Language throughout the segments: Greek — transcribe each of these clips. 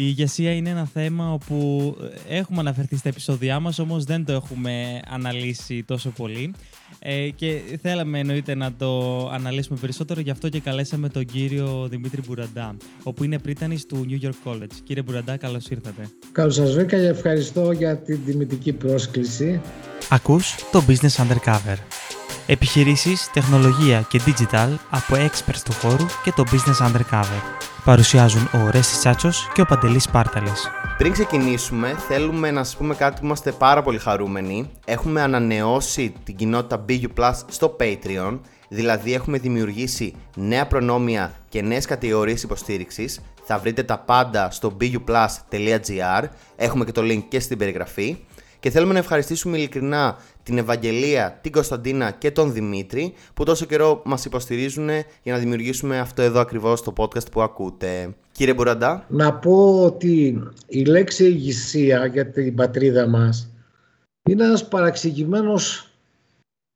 Η ηγεσία είναι ένα θέμα όπου έχουμε αναφερθεί στα επεισόδια μας, όμως δεν το έχουμε αναλύσει τόσο πολύ. Ε, και θέλαμε εννοείται να το αναλύσουμε περισσότερο, γι' αυτό και καλέσαμε τον κύριο Δημήτρη Μπουραντά, όπου είναι πρίτανης του New York College. Κύριε Μπουραντά, καλώς ήρθατε. Καλώς σας βρήκα και ευχαριστώ για την τιμητική πρόσκληση. Ακούς το Business Undercover. Επιχειρήσεις, τεχνολογία και digital από experts του χώρου και το Business Undercover. Παρουσιάζουν ο Ρέστης Τσάτσος και ο Παντελής Πάρταλες. Πριν ξεκινήσουμε, θέλουμε να σας πούμε κάτι που είμαστε πάρα πολύ χαρούμενοι. Έχουμε ανανεώσει την κοινότητα BU Plus στο Patreon, δηλαδή έχουμε δημιουργήσει νέα προνόμια και νέες κατηγορίες υποστήριξης. Θα βρείτε τα πάντα στο buplus.gr, έχουμε και το link και στην περιγραφή. Και θέλουμε να ευχαριστήσουμε ειλικρινά την Ευαγγελία, την Κωνσταντίνα και τον Δημήτρη που τόσο καιρό μας υποστηρίζουν για να δημιουργήσουμε αυτό εδώ ακριβώς το podcast που ακούτε. Κύριε Μπουραντά. Να πω ότι η λέξη ηγησία για την πατρίδα μας είναι ένας παραξηγημένος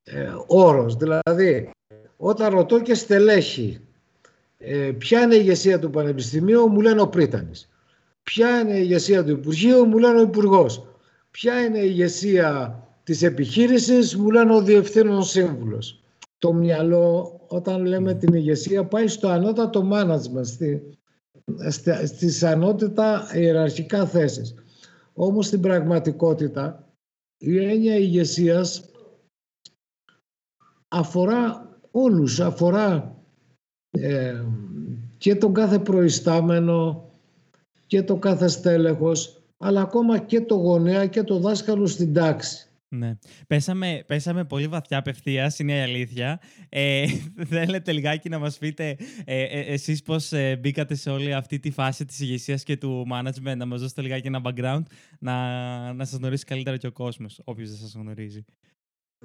ε, όρος. Δηλαδή, όταν ρωτώ και στελέχη ε, ποια είναι η ηγεσία του Πανεπιστημίου, μου λένε ο Πρίτανης. Ποια είναι η ηγεσία του Υπουργείου, μου λένε ο Υπουργός. Ποια είναι η ηγεσία της επιχείρησης, μου λένε ο Διευθύνων Σύμβουλος. Το μυαλό, όταν λέμε την ηγεσία, πάει στο ανώτατο management, στη, στη, στις ανώτατα ιεραρχικά θέσεις. Όμως στην πραγματικότητα η έννοια ηγεσίας αφορά όλους, αφορά ε, και τον κάθε προϊστάμενο και το κάθε στέλεχος αλλά ακόμα και το γονέα και το δάσκαλο στην τάξη. Ναι. Πέσαμε, πέσαμε πολύ βαθιά απευθείας, είναι η αλήθεια. Ε, θέλετε λιγάκι να μας πείτε ε, ε, εσείς πώς ε, μπήκατε σε όλη αυτή τη φάση της ηγεσίας και του management, να μας δώσετε λιγάκι ένα background, να, να σας γνωρίσει καλύτερα και ο κόσμος, όποιος δεν σας γνωρίζει.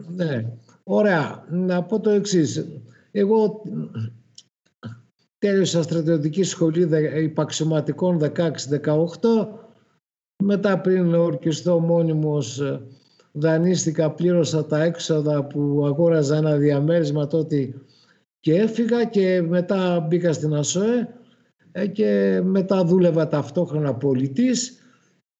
Ναι, ωραία. Να πω το εξής. Εγώ τέλειωσα στρατιωτική σχολή υπαξιωματικών 16-18 μετά πριν ορκιστώ μόνιμος ε, δανείστηκα, πλήρωσα τα έξοδα που αγόραζα ένα διαμέρισμα τότε και έφυγα και μετά μπήκα στην ΑΣΟΕ ε, και μετά δούλευα ταυτόχρονα πολιτής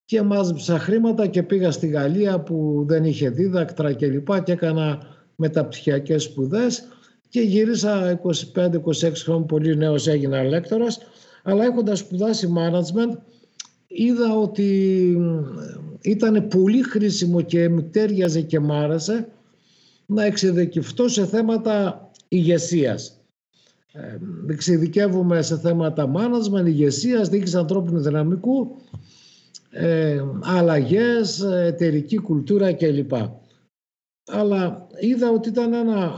και μάζεψα χρήματα και πήγα στη Γαλλία που δεν είχε δίδακτρα και λοιπά και έκανα μεταπτυχιακές σπουδές και γύρισα 25-26 χρόνια πολύ νέος έγινα λέκτορας αλλά έχοντας σπουδάσει management είδα ότι ήταν πολύ χρήσιμο και μου τέριαζε και μ' άρεσε να εξειδικευτώ σε θέματα ηγεσίας. Ε, εξειδικεύομαι σε θέματα management, ηγεσίας, διοίκηση ανθρώπινου δυναμικού, ε, αλλαγές, εταιρική κουλτούρα κλπ. Αλλά είδα ότι ήταν ένα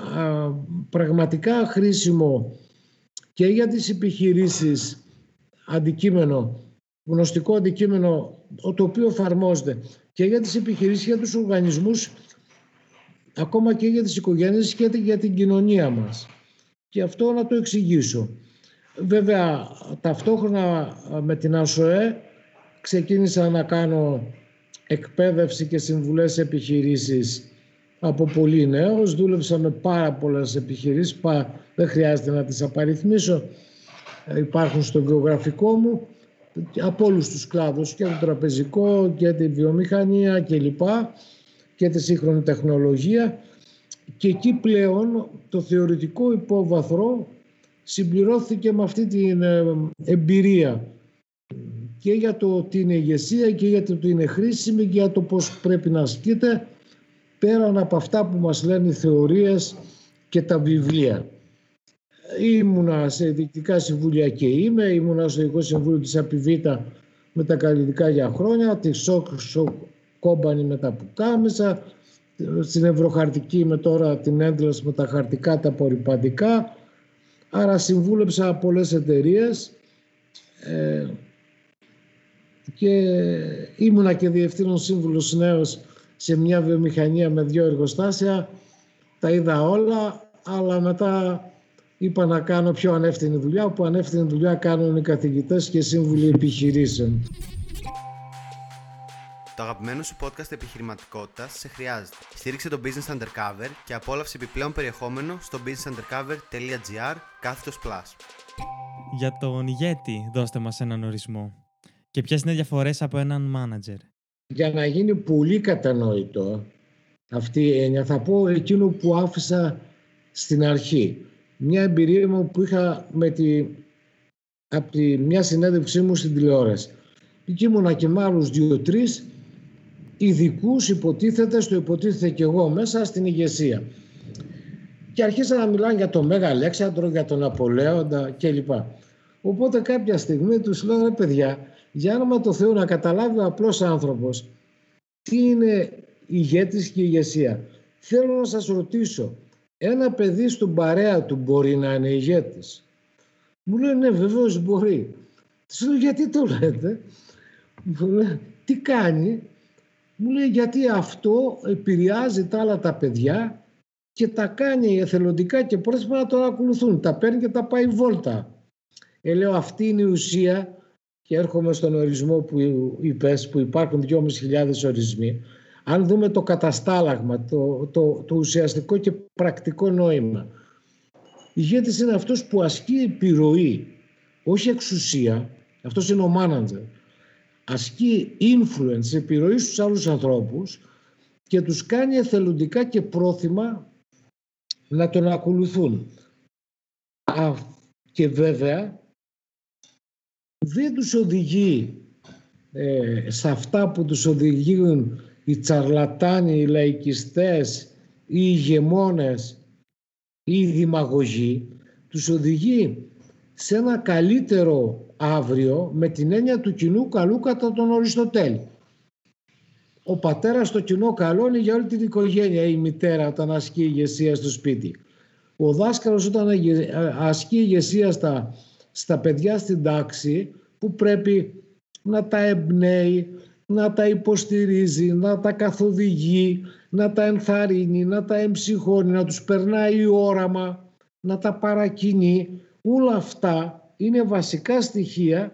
πραγματικά χρήσιμο και για τις επιχειρήσεις αντικείμενο γνωστικό αντικείμενο το οποίο εφαρμόζεται και για τις επιχειρήσεις, για τους οργανισμούς, ακόμα και για τις οικογένειες και για την κοινωνία μας. Και αυτό να το εξηγήσω. Βέβαια, ταυτόχρονα με την ΑΣΟΕ ξεκίνησα να κάνω εκπαίδευση και συμβουλές επιχειρήσεις από πολύ νέος. Δούλεψα με πάρα πολλές επιχειρήσεις, δεν χρειάζεται να τις απαριθμίσω, ε, υπάρχουν στο βιογραφικό μου από όλους τους κλάδους και το τραπεζικό και τη βιομηχανία και λοιπά και τη σύγχρονη τεχνολογία και εκεί πλέον το θεωρητικό υπόβαθρο συμπληρώθηκε με αυτή την ε, εμπειρία και για το τι είναι ηγεσία και για το τι είναι χρήσιμη και για το πώς πρέπει να ασκείται πέραν από αυτά που μας λένε οι θεωρίες και τα βιβλία. Ήμουνα σε διοικητικά συμβούλια και είμαι, ήμουνα στο Ειδικό Συμβούλιο της Απιβίτα με τα καλλιτικά για χρόνια, τη Σοκ Κόμπανη με τα πουκάμισα, στην Ευρωχαρτική με τώρα την έντλωση με τα χαρτικά, τα απορριπαντικά. Άρα συμβούλεψα πολλές εταιρείες ε, και ήμουνα και διευθύνων σύμβουλος νέος σε μια βιομηχανία με δύο εργοστάσια. Τα είδα όλα, αλλά μετά είπα να κάνω πιο ανεύθυνη δουλειά, που ανεύθυνη δουλειά κάνουν οι καθηγητές και σύμβουλοι επιχειρήσεων. Το αγαπημένο σου podcast επιχειρηματικότητας σε χρειάζεται. Στήριξε το Business Undercover και απόλαυσε επιπλέον περιεχόμενο στο businessundercover.gr κάθετος plus. Για τον ηγέτη δώστε μας έναν ορισμό. Και ποιες είναι οι διαφορές από έναν μάνατζερ. Για να γίνει πολύ κατανοητό αυτή η έννοια θα πω εκείνο που άφησα στην αρχή. Μια εμπειρία μου που είχα με τη, από τη, μια συνέντευξή μου στην τηλεόραση. Εκεί ήμουνα και με άλλους δύο-τρεις ειδικούς υποτίθεται, στο υποτίθεται και εγώ μέσα στην ηγεσία. Και αρχίσαν να μιλάνε για τον Μέγα Αλέξανδρο, για τον Απολέοντα κλπ. Οπότε κάποια στιγμή τους λέω, ρε παιδιά, για όνομα το Θεού να καταλάβει ο απλός άνθρωπος τι είναι ηγέτης και ηγεσία. Θέλω να σας ρωτήσω, ένα παιδί στον παρέα του μπορεί να είναι ηγέτης. Μου λέει ναι βεβαίως μπορεί. Του λέω γιατί το λέτε; Μου λέει τι κάνει; Μου λέει γιατί αυτό επηρεάζει τα άλλα τα παιδιά και τα κάνει εθελοντικά και πρόσφατα να τον ακολουθούν. Τα παίρνει και τα πάει βόλτα. Ε, λέω αυτή είναι η ουσία και έρχομαι στον ορισμό που είπες που υπάρχουν 2.500 ορισμοί. Αν δούμε το καταστάλαγμα, το, το, το ουσιαστικό και πρακτικό νόημα. Ηγέτης είναι αυτός που ασκεί επιρροή, όχι εξουσία. Αυτός είναι ο μάνατζερ. Ασκεί influence, επιρροή στους άλλους ανθρώπους και τους κάνει εθελοντικά και πρόθυμα να τον ακολουθούν. και βέβαια δεν τους οδηγεί ε, σε αυτά που τους οδηγούν οι τσαρλατάνοι, οι λαϊκιστές, οι ηγεμόνες ή οι δημαγωγοί, τους οδηγεί σε ένα καλύτερο αύριο με την έννοια του κοινού καλού κατά τον Οριστοτέλη. Ο πατέρας το κοινό καλό είναι για όλη την οικογένεια, η μητέρα όταν ασκεί ηγεσία στο σπίτι. Ο δάσκαλος όταν ασκεί ηγεσία στα, στα παιδιά στην τάξη που πρέπει να τα εμπνέει, να τα υποστηρίζει, να τα καθοδηγεί, να τα ενθαρρύνει, να τα εμψυχώνει, να τους περνάει όραμα, να τα παρακινεί. Όλα αυτά είναι βασικά στοιχεία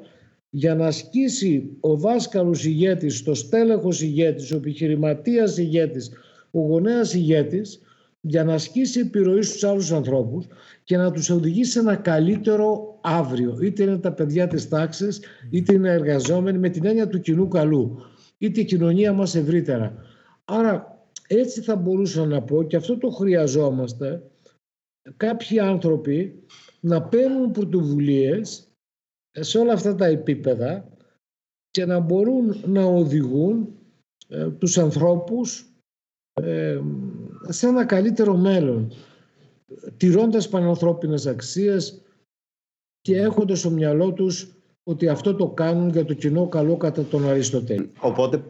για να ασκήσει ο δάσκαλος ηγέτης, το στέλεχος ηγέτης, ο επιχειρηματίας ηγέτης, ο γονέας ηγέτης, για να ασκήσει επιρροή στους άλλους ανθρώπους και να τους οδηγήσει σε ένα καλύτερο αύριο. Είτε είναι τα παιδιά της τάξης, είτε είναι εργαζόμενοι με την έννοια του κοινού καλού, είτε η κοινωνία μας ευρύτερα. Άρα έτσι θα μπορούσα να πω και αυτό το χρειαζόμαστε κάποιοι άνθρωποι να παίρνουν πρωτοβουλίες σε όλα αυτά τα επίπεδα και να μπορούν να οδηγούν ε, τους ανθρώπους ε, σε ένα καλύτερο μέλλον τηρώντας πανανθρώπινες αξίες και έχοντας στο μυαλό τους ότι αυτό το κάνουν για το κοινό καλό κατά τον Αριστοτέλη. Οπότε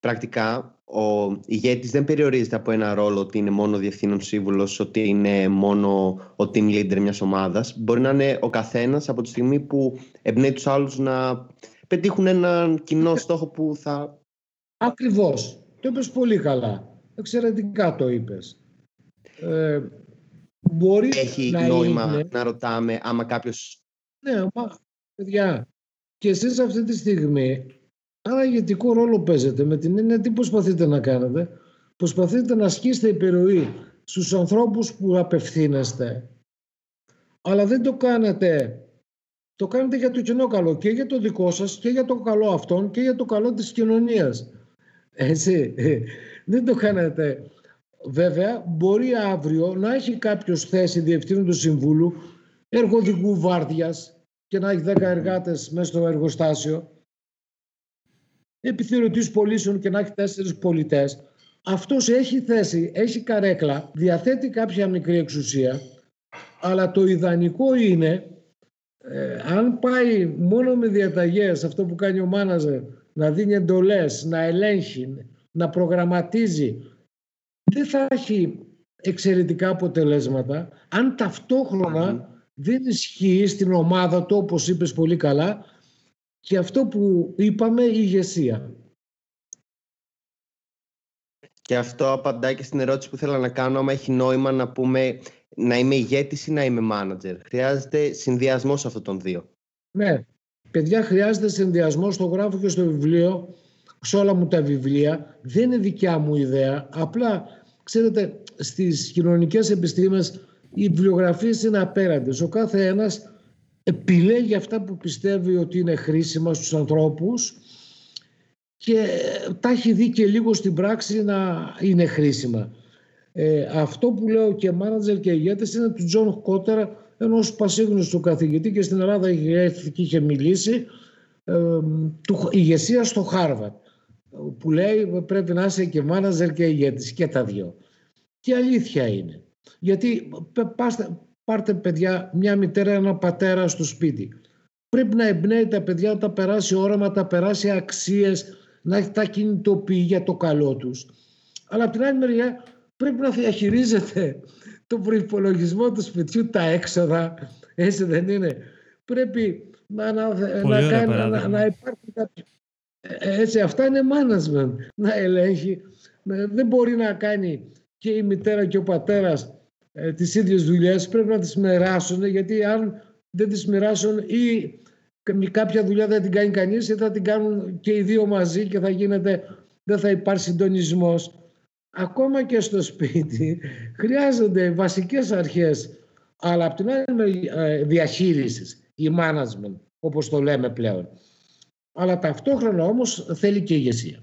πρακτικά ο ηγέτης δεν περιορίζεται από ένα ρόλο ότι είναι μόνο διευθύνων σύμβουλος, ότι είναι μόνο ο team leader μιας ομάδας. Μπορεί να είναι ο καθένας από τη στιγμή που εμπνέει τους άλλους να πετύχουν έναν κοινό στόχο που θα... Ακριβώς. Το είπες πολύ καλά. Εξαιρετικά το είπες. Ε, μπορεί Έχει να νόημα είναι... να ρωτάμε άμα κάποιος... Ναι, μα, παιδιά, και εσείς αυτή τη στιγμή Άρα ηγετικό ρόλο παίζετε με την έννοια τι προσπαθείτε να κάνετε. Προσπαθείτε να ασκήσετε επιρροή στους ανθρώπους που απευθύνεστε. Αλλά δεν το κάνετε. Το κάνετε για το κοινό καλό και για το δικό σας και για το καλό αυτών και για το καλό της κοινωνίας. Έτσι. Δεν το κάνετε. Βέβαια, μπορεί αύριο να έχει κάποιος θέση διευθύνου του συμβούλου εργοδικού βάρδιας και να έχει 10 εργάτες μέσα στο εργοστάσιο. Επιθεωρητής πωλήσεων και να έχει τέσσερις πολιτές, αυτός έχει θέση, έχει καρέκλα, διαθέτει κάποια μικρή εξουσία, αλλά το ιδανικό είναι ε, αν πάει μόνο με διαταγές αυτό που κάνει ο μάναζερ να δίνει εντολές, να ελέγχει, να προγραμματίζει δεν θα έχει εξαιρετικά αποτελέσματα. Αν ταυτόχρονα δεν ισχύει στην ομάδα του όπως είπες πολύ καλά και αυτό που είπαμε η ηγεσία. Και αυτό απαντάει και στην ερώτηση που θέλω να κάνω, άμα έχει νόημα να πούμε να είμαι ηγέτης ή να είμαι μάνατζερ. Χρειάζεται συνδυασμός αυτών των δύο. Ναι, παιδιά χρειάζεται συνδυασμός στο γράφω και στο βιβλίο, σε όλα μου τα βιβλία. Δεν είναι δικιά μου ιδέα, απλά ξέρετε στις κοινωνικές επιστήμες οι βιβλιογραφίες είναι απέραντες. Ο κάθε ένας επιλέγει αυτά που πιστεύει ότι είναι χρήσιμα στους ανθρώπους και τα έχει δει και λίγο στην πράξη να είναι χρήσιμα. Ε, αυτό που λέω και μάνατζερ και ηγέτες είναι του Τζον Κότερ, ενός πασίγνωστου καθηγητή και στην Ελλάδα είχε, είχε μιλήσει, ε, του ηγεσία στο Χάρβαρντ που λέει πρέπει να είσαι και μάνατζερ και ηγέτης και τα δυο. Και αλήθεια είναι. Γιατί πάστε, πάρτε παιδιά μια μητέρα, ένα πατέρα στο σπίτι. Πρέπει να εμπνέει τα παιδιά να τα περάσει όραμα, να τα περάσει αξίες, να τα κινητοποιεί για το καλό τους. Αλλά από την άλλη μεριά πρέπει να διαχειρίζεται το προπολογισμό του σπιτιού, τα έξοδα, έτσι δεν είναι. Πρέπει να, να, να, κάνει, να, να υπάρχει κάποιο... Ε, έτσι, αυτά είναι management, να ελέγχει. Δεν μπορεί να κάνει και η μητέρα και ο πατέρας ε, τις ίδιες δουλειές, πρέπει να τις μοιράσουν, γιατί αν δεν τις μοιράσουν ή κάποια δουλειά δεν την κάνει κανείς ή θα την κάνουν και οι δύο μαζί και θα γίνεται, δεν θα υπάρχει συντονισμός. Ακόμα και στο σπίτι χρειάζονται βασικές αρχές, αλλά από την άλλη ε, διαχείρισης, η management, όπως το λέμε πλέον. Αλλά ταυτόχρονα όμως θέλει και ηγεσία.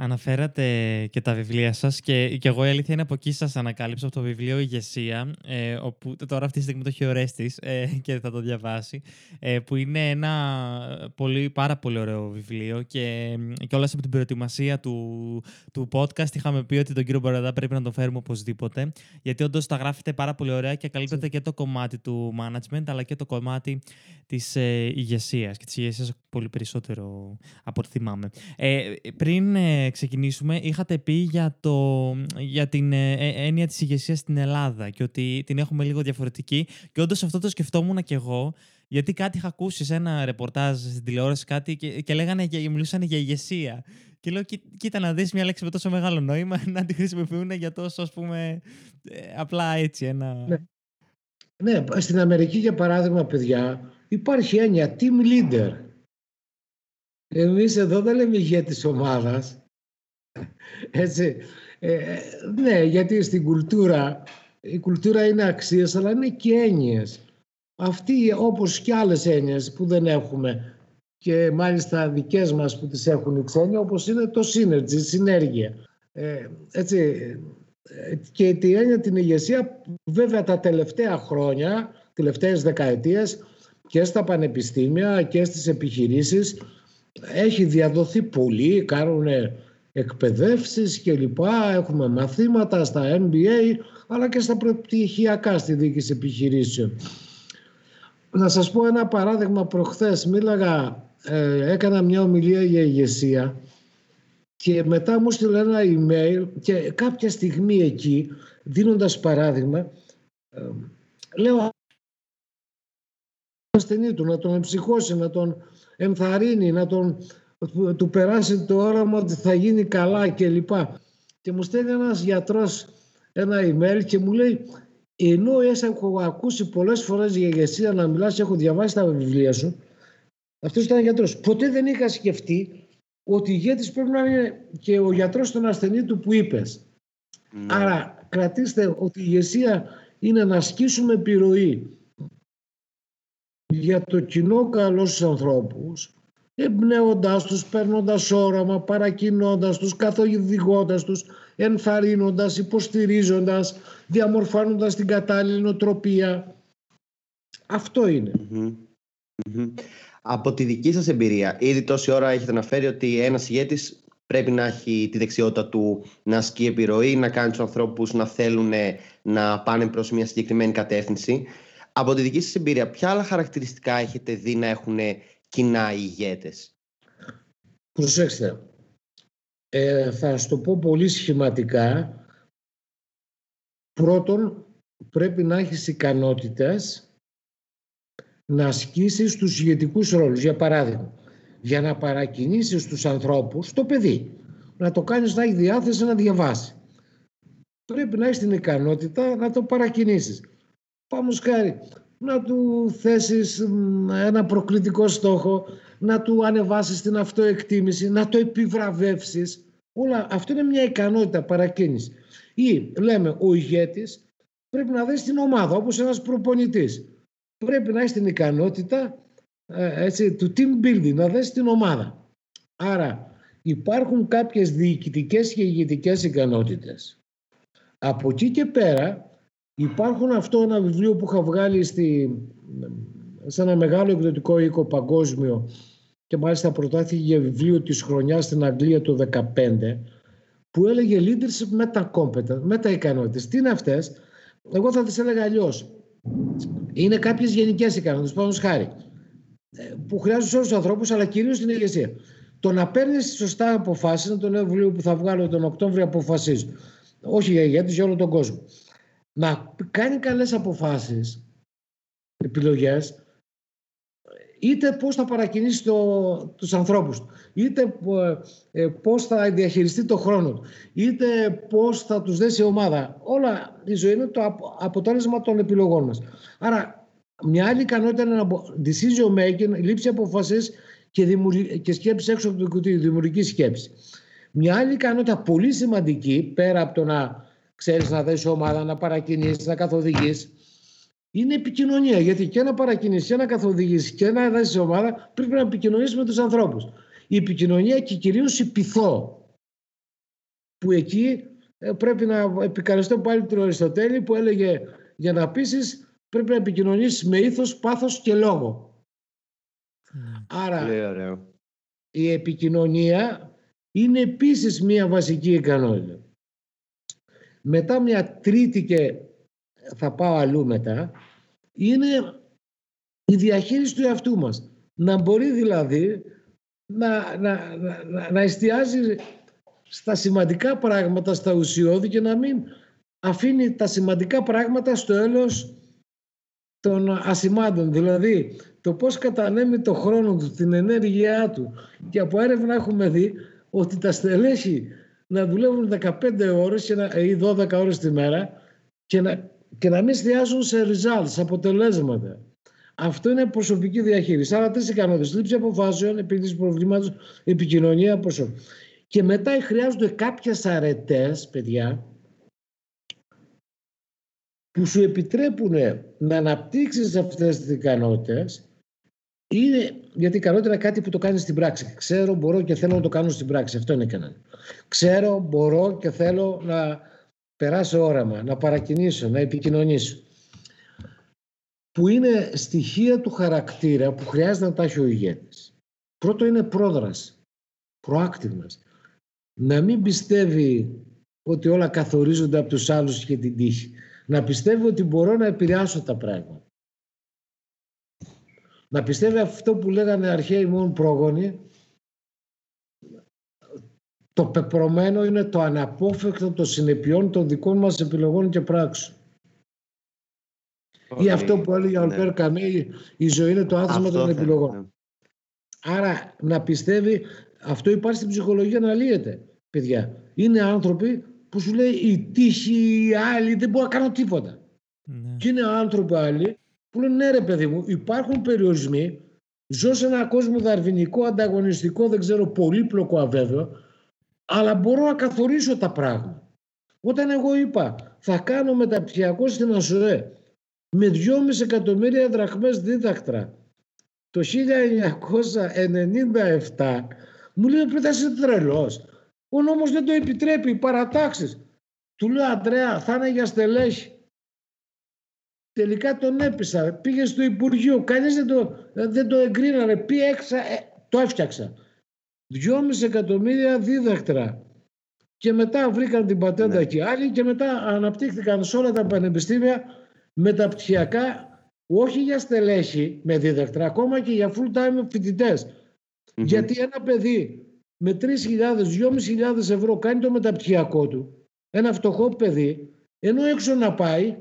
Αναφέρατε και τα βιβλία σας και, και εγώ η αλήθεια είναι από εκεί σας ανακάλυψα από το βιβλίο «Ηγεσία», ε, όπου τώρα αυτή τη στιγμή το έχει ο Ρέστης ε, και θα το διαβάσει, ε, που είναι ένα πολύ, πάρα πολύ ωραίο βιβλίο και, και όλας από την προετοιμασία του, του podcast είχαμε πει ότι τον κύριο Μποραδά πρέπει να τον φέρουμε οπωσδήποτε, γιατί όντως τα γράφετε πάρα πολύ ωραία και καλύπτεται και το κομμάτι του management, αλλά και το κομμάτι της ε, ηγεσίας και της ηγεσίας πολύ περισσότερο από ό,τι θυμάμαι. Ε, πριν ε, ξεκινήσουμε, είχατε πει για, το, για την ε, ε, έννοια της ηγεσίας στην Ελλάδα και ότι την έχουμε λίγο διαφορετική. Και όντως αυτό το σκεφτόμουν και εγώ, γιατί κάτι είχα ακούσει σε ένα ρεπορτάζ στην τηλεόραση κάτι και, και λέγανε και μιλούσαν για ηγεσία. Και λέω, κοίτα να δεις μια λέξη με τόσο μεγάλο νόημα να τη χρησιμοποιούν για τόσο, ας πούμε, απλά έτσι ένα... Ναι. ναι, στην Αμερική για παράδειγμα, παιδιά, υπάρχει έννοια team leader. Εμείς εδώ δεν λέμε ηγέτης ομάδας. Έτσι. Ε, ναι, γιατί στην κουλτούρα, η κουλτούρα είναι αξίες, αλλά είναι και έννοιες. Αυτοί, όπως και άλλες έννοιες που δεν έχουμε και μάλιστα δικές μας που τις έχουν οι ξένοι, όπως είναι το synergy, η συνέργεια. Ε, έτσι, ε, και τη έννοια την ηγεσία, βέβαια τα τελευταία χρόνια, τελευταίες δεκαετίες, και στα πανεπιστήμια και στις επιχειρήσεις, έχει διαδοθεί πολύ, κάνουν εκπαιδεύσεις και λοιπά, έχουμε μαθήματα στα MBA αλλά και στα προπτυχιακά στη διοίκηση επιχειρήσεων. Να σας πω ένα παράδειγμα προχθές, μίλαγα, ε, έκανα μια ομιλία για ηγεσία και μετά μου στείλε ένα email και κάποια στιγμή εκεί, δίνοντας παράδειγμα, ε, λέω ασθενή του, να τον εμψυχώσει, να τον ενθαρρύνει, να τον, του περάσει το όραμα ότι θα γίνει καλά κλπ. Και μου στέλνει ένας γιατρός ένα email και μου λέει ενώ έχω ακούσει πολλές φορές για ηγεσία να μιλάς, έχω διαβάσει τα βιβλία σου, αυτός ήταν γιατρός. Ποτέ δεν είχα σκεφτεί ότι ηγέτης πρέπει να είναι και ο γιατρός των ασθενή του που είπες. Ναι. Άρα κρατήστε ότι η ηγεσία είναι να ασκήσουμε επιρροή για το κοινό καλό στους ανθρώπους εμπνέοντάς τους, παίρνοντας όραμα, παρακινώντας τους, καθοδηγώντας τους, ενθαρρύνοντας, υποστηρίζοντας, διαμορφώνοντας την κατάλληλη νοοτροπία. Αυτό Από τη δική σας εμπειρία, ήδη τόση ώρα έχετε αναφέρει ότι ένας ηγέτης πρέπει να έχει τη δεξιότητα του να ασκεί επιρροή, να κάνει τους ανθρώπους να θέλουν να πάνε προς μια συγκεκριμένη κατεύθυνση. Από τη δική σας εμπειρία, ποια άλλα χαρακτηριστικά έχετε δει να έχουν κοινά οι ηγέτες. Προσέξτε, ε, θα σου το πω πολύ σχηματικά. Πρώτον, πρέπει να έχεις ικανότητες να ασκήσεις τους ηγετικούς ρόλους. Για παράδειγμα, για να παρακινήσεις τους ανθρώπους, το παιδί, να το κάνεις να έχει διάθεση να διαβάσει. Πρέπει να έχεις την ικανότητα να το παρακινήσεις. Πάμε σκάρι, να του θέσεις ένα προκλητικό στόχο, να του ανεβάσεις την αυτοεκτίμηση, να το επιβραβεύσεις. Όλα, αυτό είναι μια ικανότητα παρακίνησης. Ή λέμε ο ηγέτης πρέπει να δεις την ομάδα όπως ένας προπονητής. πρέπει να έχεις την ικανότητα ε, έτσι, του team building, να δέσει την ομάδα. Άρα υπάρχουν κάποιες διοικητικές και ηγετικές ικανότητες. Από εκεί και πέρα υπάρχουν αυτό ένα βιβλίο που είχα βγάλει στη, σε ένα μεγάλο εκδοτικό οίκο παγκόσμιο και μάλιστα προτάθηκε για βιβλίο της χρονιάς στην Αγγλία το 2015 που έλεγε leadership meta competence, meta ικανότητες. Τι είναι αυτές, εγώ θα τις έλεγα αλλιώς. Είναι κάποιες γενικές ικανότητες, πάνω χάρη, ε, που χρειάζονται σε όλους τους ανθρώπους, αλλά κυρίως στην ηγεσία. Το να παίρνεις σωστά αποφάσεις, είναι το νέο βιβλίο που θα βγάλω τον Οκτώβριο, αποφασίζει. Όχι για ηγέτη, για όλο τον κόσμο. Να κάνει καλές αποφάσεις, επιλογές, είτε πώς θα παρακινήσει το, τους ανθρώπους του, είτε ε, πώς θα διαχειριστεί το χρόνο του, είτε πώς θα τους δέσει η ομάδα. Όλα η ζωή είναι το αποτέλεσμα των επιλογών μας. Άρα μια άλλη ικανότητα είναι decision making, λήψη αποφασής και, δημιουργ... και σκέψη έξω από το κουτί, δημιουργική σκέψη. Μια άλλη ικανότητα πολύ σημαντική, πέρα από το να ξέρεις να δέσει ομάδα, να παρακινήσεις, να καθοδηγείς, είναι επικοινωνία. Γιατί και να παρακινήσει και να καθοδηγήσει και να δέσει ομάδα πρέπει να επικοινωνήσει με τους ανθρώπους. Η επικοινωνία και κυρίως η πειθό. Που εκεί ε, πρέπει να επικαριστώ πάλι τον Αριστοτέλη που έλεγε για να πείσεις πρέπει να επικοινωνήσει με ήθος, πάθος και λόγο. Άρα η επικοινωνία είναι επίσης μία βασική ικανότητα. Μετά μια τρίτη και θα πάω αλλού μετά, είναι η διαχείριση του εαυτού μας. Να μπορεί δηλαδή να, να, να, να εστιάζει στα σημαντικά πράγματα, στα ουσιώδη και να μην αφήνει τα σημαντικά πράγματα στο έλεος των ασημάτων. Δηλαδή, το πώς κατανέμει το χρόνο του, την ενέργειά του. Και από έρευνα έχουμε δει ότι τα στελέχη να δουλεύουν 15 ώρες ή 12 ώρες τη μέρα και να, και να μην εστιάζουν σε results, σε αποτελέσματα. Αυτό είναι προσωπική διαχείριση. Άρα τρεις ικανότητες. Λήψη αποφάσεων, επίλυση προβλήματος, επικοινωνία, προσωπική. Και μετά χρειάζονται κάποιες αρετές, παιδιά, που σου επιτρέπουν να αναπτύξεις αυτές τις ικανότητες είναι, γιατί η ικανότητα είναι κάτι που το κάνεις στην πράξη. Ξέρω, μπορώ και θέλω να το κάνω στην πράξη. Αυτό είναι κανένα. Ξέρω, μπορώ και θέλω να περάσω όραμα, να παρακινήσω, να επικοινωνήσω. Που είναι στοιχεία του χαρακτήρα που χρειάζεται να τα έχει ο ηγέτης. Πρώτο είναι πρόδραση, proactiveness. Να μην πιστεύει ότι όλα καθορίζονται από τους άλλους και την τύχη να πιστεύει ότι μπορώ να επηρεάσω τα πράγματα. Να πιστεύει αυτό που λέγανε αρχαίοι μόνο πρόγονοι, το πεπρωμένο είναι το αναπόφευκτο των συνεπειών των δικών μας επιλογών και πράξεων. Ή αυτό που έλεγε ο ναι. Αλπέρ Καμί, η ζωή είναι το άθροισμα των επιλογών. Ναι. Άρα να πιστεύει, αυτό υπάρχει στην ψυχολογία να λύεται, παιδιά. Είναι άνθρωποι που σου λέει η τύχη, οι άλλοι, δεν μπορώ να κάνω τίποτα. Ναι. Και είναι άνθρωποι άλλοι που λένε ναι ρε παιδί μου, υπάρχουν περιορισμοί, ζω σε ένα κόσμο δαρβηνικό, ανταγωνιστικό, δεν ξέρω, πολύπλοκο αβέβαιο, αλλά μπορώ να καθορίσω τα πράγματα. Όταν εγώ είπα θα κάνω μεταπτυχιακό στην ΑΣΟΕ με 2,5 εκατομμύρια δραχμές δίδακτρα το 1997 μου λέει πρέπει να είσαι τρελός ο νόμος δεν το επιτρέπει, οι παρατάξεις. Του λέω Αντρέα, θα είναι για στελέχη. Τελικά τον έπεισα, πήγε στο Υπουργείο, κανείς δεν το, δεν το εγκρίνανε, πει έξα, ε, το έφτιαξα. Δυόμιση εκατομμύρια δίδακτρα. Και μετά βρήκαν την πατέντα ναι. και άλλοι και μετά αναπτύχθηκαν σε όλα τα πανεπιστήμια μεταπτυχιακά όχι για στελέχη με δίδακτρα, ακόμα και για full time φοιτητε Γιατί ένα παιδί με 3.000-2.500 ευρώ κάνει το μεταπτυχιακό του, ένα φτωχό παιδί, ενώ έξω να πάει,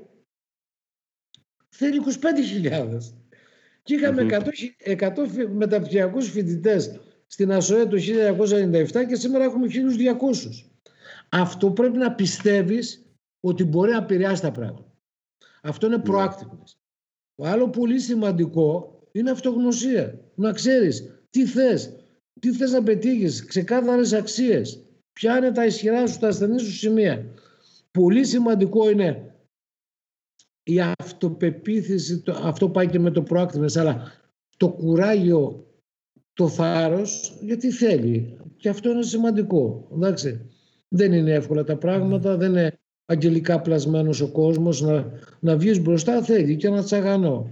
θέλει 25.000. Και είχαμε 100, 100 μεταπτυχιακούς φοιτητές στην ΑΣΟΕ το 1997 και σήμερα έχουμε 1.200. Αυτό πρέπει να πιστεύεις ότι μπορεί να επηρεάσει τα πράγματα. Αυτό είναι proactive. Το άλλο πολύ σημαντικό είναι αυτογνωσία. Να ξέρεις τι θες, τι θες να πετύχεις, ξεκάθαρες αξίες. Ποια είναι τα ισχυρά σου, τα ασθενή σου σημεία. Πολύ σημαντικό είναι η αυτοπεποίθηση, το, αυτό πάει και με το proactiveness, αλλά το κουράγιο, το θάρρος, γιατί θέλει. Και αυτό είναι σημαντικό. Εντάξει. Δεν είναι εύκολα τα πράγματα, δεν είναι αγγελικά πλασμένος ο κόσμος να, να βγεις μπροστά θέλει και να τσαγανώ.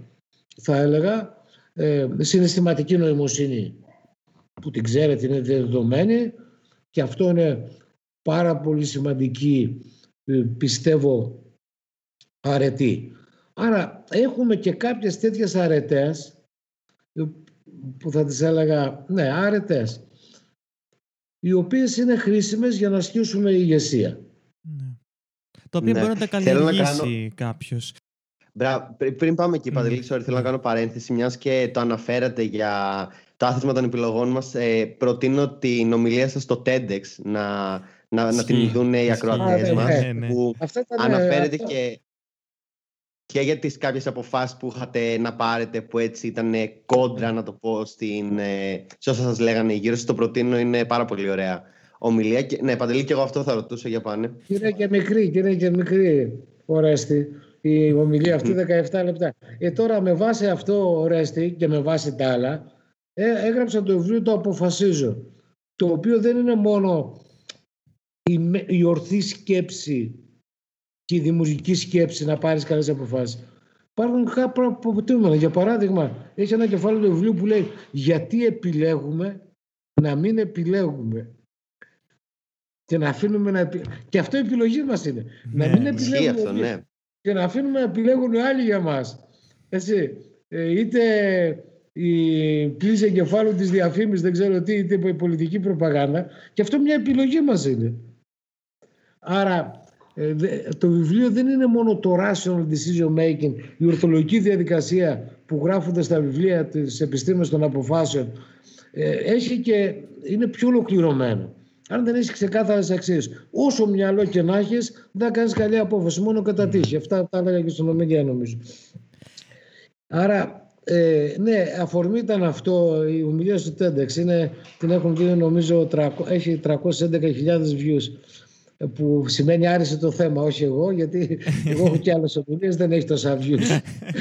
Θα έλεγα ε, συναισθηματική νοημοσύνη που την ξέρετε είναι δεδομένη και αυτό είναι πάρα πολύ σημαντική ε, πιστεύω αρετή. Άρα έχουμε και κάποιες τέτοιες αρετές ε, που θα τις έλεγα, ναι, άρετες, οι οποίες είναι χρήσιμες για να ασκήσουμε ηγεσία. Ναι. Το οποίο ναι. μπορεί να τα καλλιεργήσει να κάποιος. πριν πάμε εκεί, Παντελή, θέλω να κάνω παρένθεση, μιας και το αναφέρατε για το άθροισμα των επιλογών μας. Ε, προτείνω την ομιλία σας στο TEDx να, να, να την δουν οι ακροατές μας. Ναι, ναι. Που αναφέρεται και και για τις κάποιες αποφάσεις που είχατε να πάρετε που έτσι ήταν κόντρα να το πω στην, ε, σε όσα σας λέγανε γύρω σας το προτείνω είναι πάρα πολύ ωραία ομιλία. Και, ναι Παντελή και εγώ αυτό θα ρωτούσα για πάνε. Και είναι και μικρή και είναι και μικρή Ορέστη η ομιλία αυτή 17 λεπτά. Ε, τώρα με βάση αυτό Ορέστη και με βάση τα άλλα ε, έγραψα το βιβλίο το αποφασίζω το οποίο δεν είναι μόνο η, η ορθή σκέψη και η δημιουργική σκέψη να πάρεις καλές αποφάσεις. Υπάρχουν κάποια αποτελέσματα. Για παράδειγμα, έχει ένα κεφάλαιο του βιβλίου που λέει Γιατί επιλέγουμε να μην επιλέγουμε. Και να αφήνουμε να Και αυτό η επιλογή μας είναι. να μην επιλέγουμε. Αυτό, ναι. Και να αφήνουμε να επιλέγουν οι άλλοι για μας. Έτσι. Ε, είτε η πλήση εγκεφάλου της διαφήμισης, δεν ξέρω τι, είτε η πολιτική προπαγάνδα. Και αυτό μια επιλογή μας είναι. Άρα ε, το βιβλίο δεν είναι μόνο το rational decision making, η ορθολογική διαδικασία που γράφονται στα βιβλία της επιστήμης των αποφάσεων. Ε, έχει και είναι πιο ολοκληρωμένο. Αν δεν έχει ξεκάθαρε αξίε, όσο μυαλό και να έχεις, δεν κάνεις καλή απόφαση. Μόνο κατά τύχη. Αυτά τα έλεγα και στον Ομεγιά, νομίζω. Άρα, ε, ναι, αφορμή ήταν αυτό. Η ομιλία στο TEDx είναι, την έχουν δει, νομίζω, έχει 311.000 views που σημαίνει άρεσε το θέμα, όχι εγώ, γιατί εγώ έχω και άλλες ομιλίες, δεν έχει τόσα views.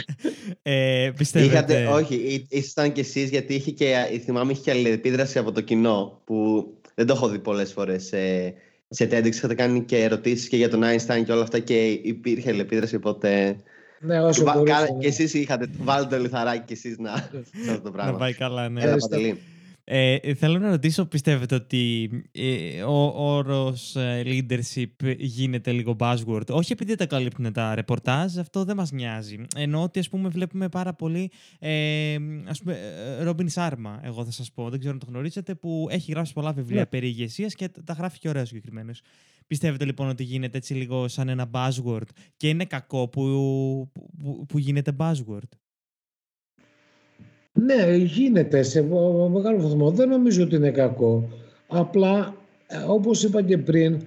ε, πιστεύετε... Είχατε, όχι, ήσασταν κι εσείς, γιατί είχε και, θυμάμαι, είχε και αλληλεπίδραση από το κοινό, που δεν το έχω δει πολλές φορές σε, σε TEDx. Είχατε κάνει και ερωτήσεις και για τον Einstein και όλα αυτά και υπήρχε αλληλεπίδραση, οπότε... Ναι, όσο μπορούσα. Και εσείς είχατε βάλει το λιθαράκι κι εσείς να... σε αυτό το πράγμα. Να πάει καλά, ναι. Ε, θέλω να ρωτήσω, πιστεύετε ότι ε, ο όρος ε, leadership γίνεται λίγο buzzword; Όχι επειδή τα καλύπτουν τα ρεπορτάζ, αυτό δεν μας νοιάζει. Ενώ ότι ας πούμε βλέπουμε πάρα πολύ, ε, ας πούμε, Ρόμπιν Σάρμα, εγώ θα σας πω, δεν ξέρω αν το γνωρίζετε, που έχει γράψει πολλά βιβλία ναι. περί ηγεσίας και τα γράφει και ωραίο συγκεκριμένο. Πιστεύετε λοιπόν ότι γίνεται έτσι λίγο σαν ένα buzzword και είναι κακό που, που, που γίνεται buzzword; Ναι, γίνεται σε μεγάλο βαθμό. Δεν νομίζω ότι είναι κακό. Απλά, ε, όπως είπα και πριν,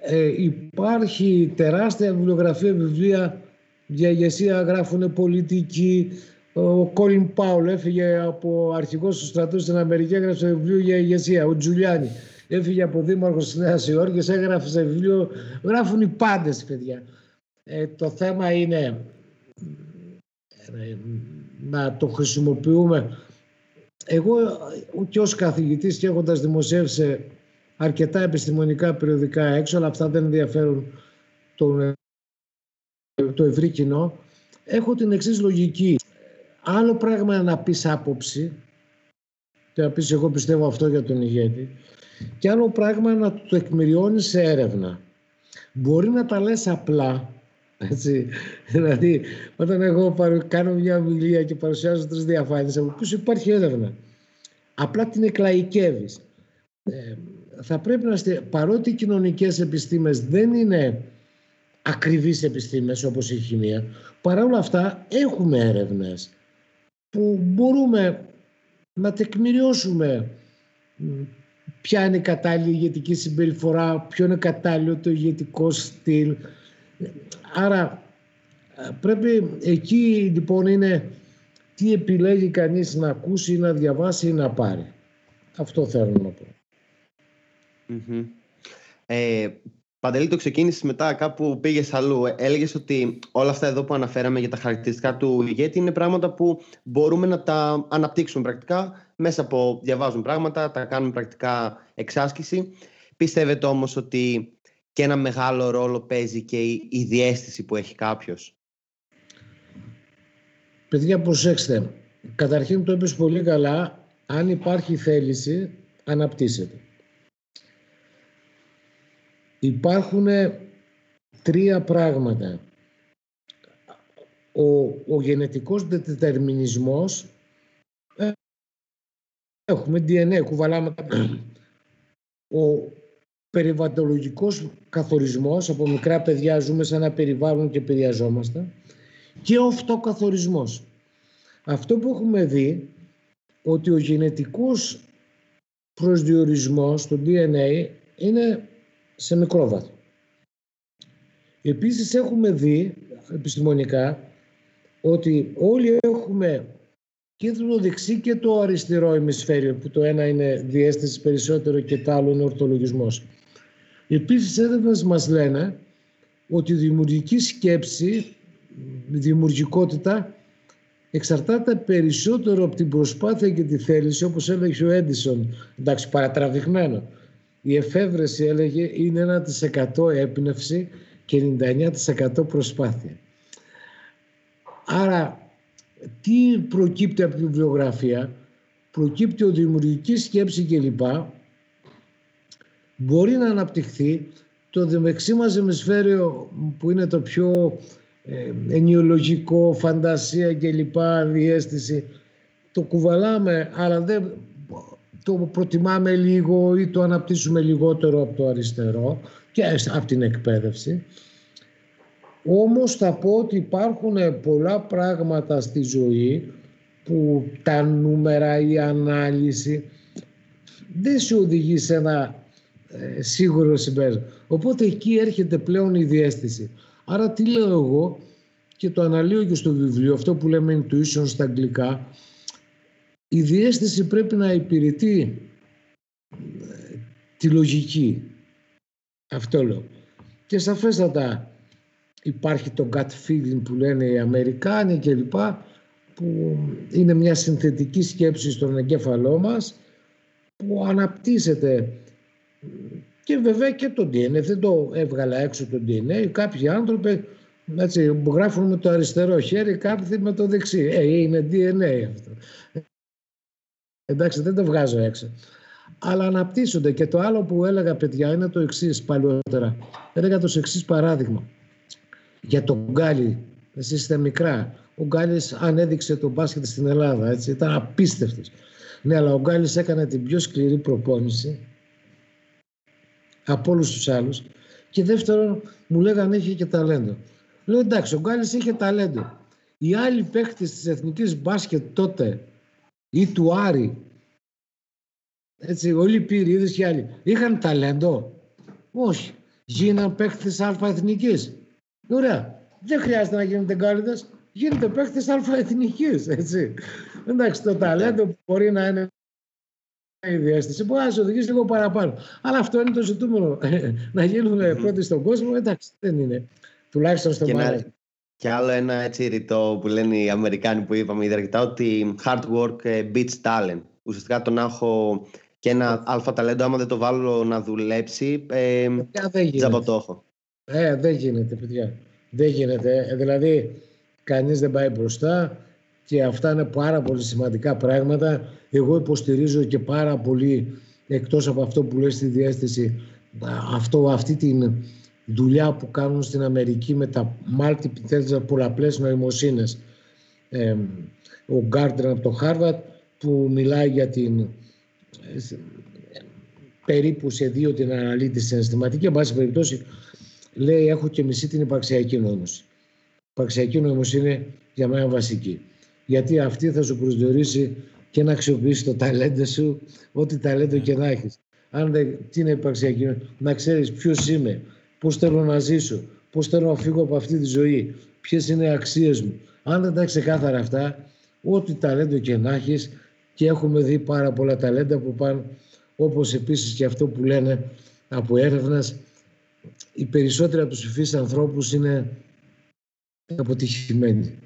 ε, υπάρχει τεράστια βιβλιογραφία, βιβλία για ηγεσία, γράφουν πολιτικοί. Ο Κόλιν Πάουλ έφυγε από αρχηγός του στρατού στην Αμερική, έγραψε βιβλίο για ηγεσία. Ο Τζουλιάνι έφυγε από δήμαρχο τη Νέα Υόρκη, έγραψε βιβλίο. Γράφουν οι πάντες, παιδιά. Ε, το θέμα είναι ε, να το χρησιμοποιούμε. Εγώ και ως καθηγητής και έχοντας δημοσιεύσει αρκετά επιστημονικά περιοδικά έξω, αλλά αυτά δεν ενδιαφέρουν τον, το ευρύ κοινό, έχω την εξής λογική. Άλλο πράγμα να πεις άποψη, και να πεις εγώ πιστεύω αυτό για τον ηγέτη, και άλλο πράγμα να το εκμηριώνεις σε έρευνα. Μπορεί να τα λες απλά, έτσι. Δηλαδή, όταν εγώ κάνω μια ομιλία και παρουσιάζω τρεις διαφάνειες, από πίσω υπάρχει έρευνα. Απλά την εκλαϊκεύεις. Ε, θα πρέπει να στε... παρότι οι κοινωνικές επιστήμες δεν είναι ακριβείς επιστήμες όπως η χημεία, παρά όλα αυτά έχουμε έρευνες που μπορούμε να τεκμηριώσουμε ποια είναι η κατάλληλη ηγετική συμπεριφορά, ποιο είναι κατάλληλο το ηγετικό στυλ, Άρα ε, πρέπει εκεί λοιπόν είναι τι επιλέγει κανείς να ακούσει ή να διαβάσει ή να πάρει. Αυτό θέλω να πω. Ε, Παντελή, το ξεκίνησες μετά κάπου πήγες αλλού. Έλεγες ότι όλα αυτά εδώ που αναφέραμε για τα χαρακτηριστικά του ηγέτη είναι πράγματα που μπορούμε να τα αναπτύξουμε πρακτικά μέσα από διαβάζουν πράγματα, τα κάνουμε πρακτικά εξάσκηση. Πιστεύετε όμως ότι και ένα μεγάλο ρόλο παίζει και η, η διέστηση που έχει κάποιος. Παιδιά, προσέξτε. Καταρχήν το είπες πολύ καλά. Αν υπάρχει θέληση, αναπτύσσεται. Υπάρχουν τρία πράγματα. Ο, ο γενετικός δετερμινισμός ε, έχουμε DNA, κουβαλάμε ο περιβαλλοντολογικός καθορισμός από μικρά παιδιά ζούμε σε ένα περιβάλλον και περιαζόμαστε και ο αυτοκαθορισμός. Αυτό που έχουμε δει ότι ο γενετικός προσδιορισμός του DNA είναι σε μικρό βάθο. Επίσης έχουμε δει επιστημονικά ότι όλοι έχουμε και το δεξί και το αριστερό ημισφαίριο που το ένα είναι διέστηση περισσότερο και το άλλο είναι ορθολογισμός. Επίσης έρευνες μας λένε ότι η δημιουργική σκέψη, η δημιουργικότητα εξαρτάται περισσότερο από την προσπάθεια και τη θέληση όπως έλεγε ο Έντισον, εντάξει παρατραβηγμένο, η εφεύρεση έλεγε είναι 1% έπνευση και 99% προσπάθεια. Άρα τι προκύπτει από τη βιβλιογραφία, προκύπτει ότι η δημιουργικής σκέψης κλπ. Μπορεί να αναπτυχθεί το δεξί μας ημισφαίριο που είναι το πιο ε, ενιολογικό, φαντασία κλπ, διέστηση, το κουβαλάμε αλλά δεν το προτιμάμε λίγο ή το αναπτύσσουμε λιγότερο από το αριστερό και από την εκπαίδευση. Όμως θα πω ότι υπάρχουν πολλά πράγματα στη ζωή που τα νούμερα, η ανάλυση δεν σε οδηγεί σε ένα ε, σίγουρο συμπέρασμα. Οπότε εκεί έρχεται πλέον η διέστηση. Άρα τι λέω εγώ και το αναλύω και στο βιβλίο, αυτό που λέμε intuition στα αγγλικά, η διέστηση πρέπει να υπηρετεί ε, τη λογική. Αυτό λέω. Και σαφέστατα υπάρχει το gut feeling που λένε οι Αμερικάνοι κλπ. που είναι μια συνθετική σκέψη στον εγκέφαλό μας που αναπτύσσεται και βέβαια και το DNA. Δεν το έβγαλα έξω το DNA. Κάποιοι άνθρωποι έτσι, που γράφουν με το αριστερό χέρι, κάποιοι με το δεξί. Ε, είναι DNA αυτό. Εντάξει, δεν το βγάζω έξω. Αλλά αναπτύσσονται. Και το άλλο που έλεγα, παιδιά, είναι το εξής παλιότερα. Έλεγα το εξής παράδειγμα. Για τον Γκάλι, εσείς είστε μικρά. Ο Γκάλης ανέδειξε τον μπάσκετ στην Ελλάδα, έτσι, ήταν απίστευτος. Ναι, αλλά ο Γκάλης έκανε την πιο σκληρή προπόνηση από όλους τους άλλους. Και δεύτερον, μου λέγανε είχε και ταλέντο. Λέω εντάξει, ο Γκάλης είχε ταλέντο. Οι άλλοι παίχτες της εθνικής μπάσκετ τότε ή του Άρη, έτσι, όλοι οι πυρίδες και άλλοι, είχαν ταλέντο; Όχι. Γίναν παίχτες αλφα εθνικής. Ωραία. Δεν χρειάζεται να γίνετε γκάλιδες. Γίνετε παίχτες αλφα εθνικής, έτσι. Εντάξει, το ταλέντο μπορεί να είναι η διέστηση. Μπορεί να σε οδηγήσει λίγο παραπάνω. Αλλά αυτό είναι το ζητούμενο. να γίνουμε πρώτοι στον κόσμο, εντάξει, δεν είναι. Τουλάχιστον στο μέλλον. Και άλλο ένα έτσι ρητό που λένε οι Αμερικάνοι που είπαμε ιδιαίτερα ότι hard work ε, beats talent. Ουσιαστικά το να έχω και ένα αλφα ταλέντο, άμα δεν το βάλω να δουλέψει, ε, δεν το έχω. Ε, δεν γίνεται, παιδιά. Δεν γίνεται. Ε, δηλαδή, κανείς δεν πάει μπροστά και αυτά είναι πάρα πολύ σημαντικά πράγματα. Εγώ υποστηρίζω και πάρα πολύ, εκτός από αυτό που λέει στη διέστηση, αυτό, αυτή την δουλειά που κάνουν στην Αμερική με τα multiple πολλαπλές νοημοσύνες. Ε, ο Γκάρντρεν από το Harvard που μιλάει για την ε, περίπου σε δύο την αναλύει τη συναισθηματική. Εν πάση περιπτώσει, λέει: Έχω και μισή την υπαρξιακή νόμωση. Η υπαρξιακή νόμωση είναι για μένα βασική. Γιατί αυτή θα σου προσδιορίσει και να αξιοποιήσει το ταλέντο σου, ό,τι ταλέντο και να έχεις. Αν δεν, τι είναι υπαρξιακή να ξέρεις ποιος είμαι, πώς θέλω να ζήσω, πώς θέλω να φύγω από αυτή τη ζωή, ποιες είναι οι αξίες μου. Αν δεν τα ξεκάθαρα αυτά, ό,τι ταλέντο και να έχεις, και έχουμε δει πάρα πολλά ταλέντα που πάνε, όπως επίσης και αυτό που λένε από έρευνας, οι περισσότεροι από τους υφείς ανθρώπους είναι αποτυχημένοι.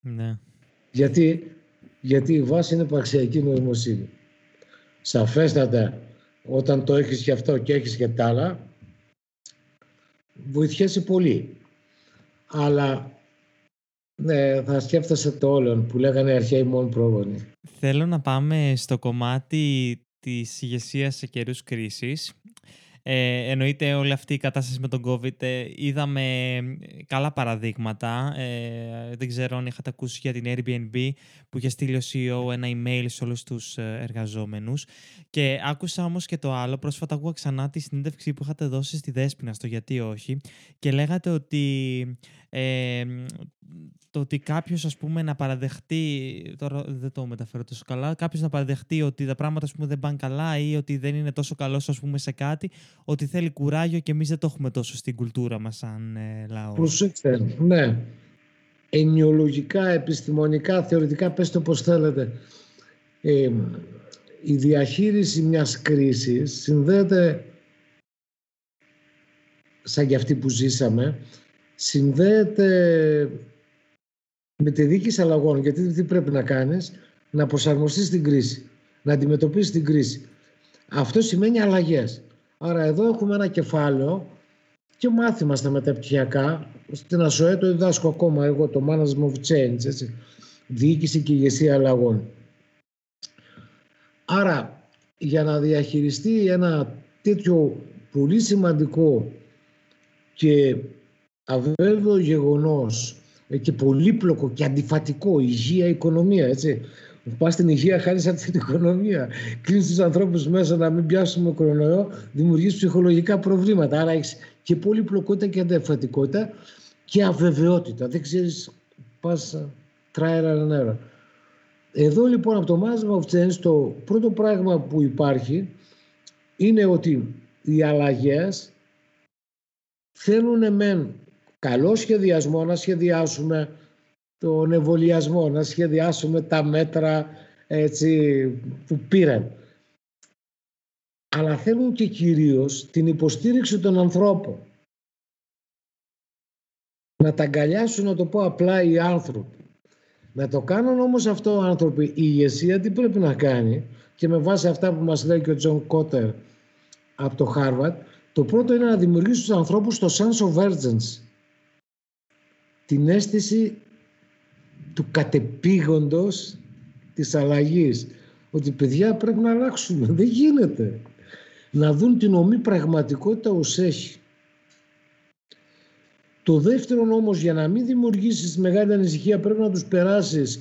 Ναι. Γιατί, γιατί η βάση είναι υπαρξιακή νοημοσύνη. Σαφέστατα, όταν το έχεις και αυτό και έχεις και τα άλλα, βοηθιέσαι πολύ. Αλλά ναι, θα σκέφτεσαι το όλον που λέγανε αρχαίοι μόνο πρόγονοι. Θέλω να πάμε στο κομμάτι της ηγεσίας σε καιρούς κρίσης ε, εννοείται όλη αυτή η κατάσταση με τον COVID. Ε, είδαμε ε, καλά παραδείγματα. Ε, δεν ξέρω αν είχατε ακούσει για την Airbnb που είχε στείλει ο CEO ένα email σε όλους τους ε, εργαζόμενους. Και άκουσα όμως και το άλλο. Πρόσφατα άκουγα ξανά τη συνέντευξη που είχατε δώσει στη Δέσποινα στο «Γιατί όχι» και λέγατε ότι ε, το ότι κάποιος ας πούμε να παραδεχτεί, τώρα δεν το μεταφέρω τόσο καλά, κάποιος να παραδεχτεί ότι τα πράγματα ας πούμε, δεν πάνε καλά ή ότι δεν είναι τόσο καλός ας πούμε σε κάτι, ότι θέλει κουράγιο και εμείς δεν το έχουμε τόσο στην κουλτούρα μας σαν ε, λαός. Προσέξτε, ναι. Ενιολογικά, επιστημονικά, θεωρητικά, πέστε το πώς θέλετε. Ε, η διαχείριση μιας κρίσης συνδέεται σαν και αυτή που ζήσαμε συνδέεται με τη δίκηση αλλαγών. Γιατί τι πρέπει να κάνεις, να προσαρμοστείς στην κρίση, να αντιμετωπίσεις την κρίση. Αυτό σημαίνει αλλαγές. Άρα εδώ έχουμε ένα κεφάλαιο και μάθημα στα μεταπτυχιακά. Στην ΑΣΟΕ το διδάσκω ακόμα εγώ, το Management of Change, έτσι. διοίκηση και ηγεσία αλλαγών. Άρα, για να διαχειριστεί ένα τέτοιο πολύ σημαντικό και αβέβαιο γεγονός ε, και πολύπλοκο και αντιφατικό, υγεία, οικονομία, έτσι. Πας στην υγεία, χάρη από την οικονομία. Κλείνεις τους ανθρώπους μέσα να μην πιάσουμε κορονοϊό, δημιουργείς ψυχολογικά προβλήματα. Άρα έχεις και πολυπλοκότητα και αντιφατικότητα και αβεβαιότητα. Δεν ξέρεις, πας τράιρα νερά. Εδώ λοιπόν από το Management of Change το πρώτο πράγμα που υπάρχει είναι ότι οι αλλαγές θέλουν μεν καλό σχεδιασμό να σχεδιάσουμε τον εμβολιασμό, να σχεδιάσουμε τα μέτρα έτσι, που πήραν. Αλλά θέλουν και κυρίως την υποστήριξη των ανθρώπων. Να τα αγκαλιάσουν, να το πω απλά, οι άνθρωποι. Να το κάνουν όμως αυτό οι άνθρωποι. Η ηγεσία τι πρέπει να κάνει και με βάση αυτά που μας λέει και ο Τζον Κότερ από το Χάρβαρντ, το πρώτο είναι να δημιουργήσει στους ανθρώπους το sense of urgency την αίσθηση του κατεπείγοντος της αλλαγής. Ότι παιδιά πρέπει να αλλάξουμε. Δεν γίνεται. Να δουν την ωμή πραγματικότητα ως έχει. Το δεύτερο όμως για να μην δημιουργήσεις μεγάλη ανησυχία πρέπει να τους περάσεις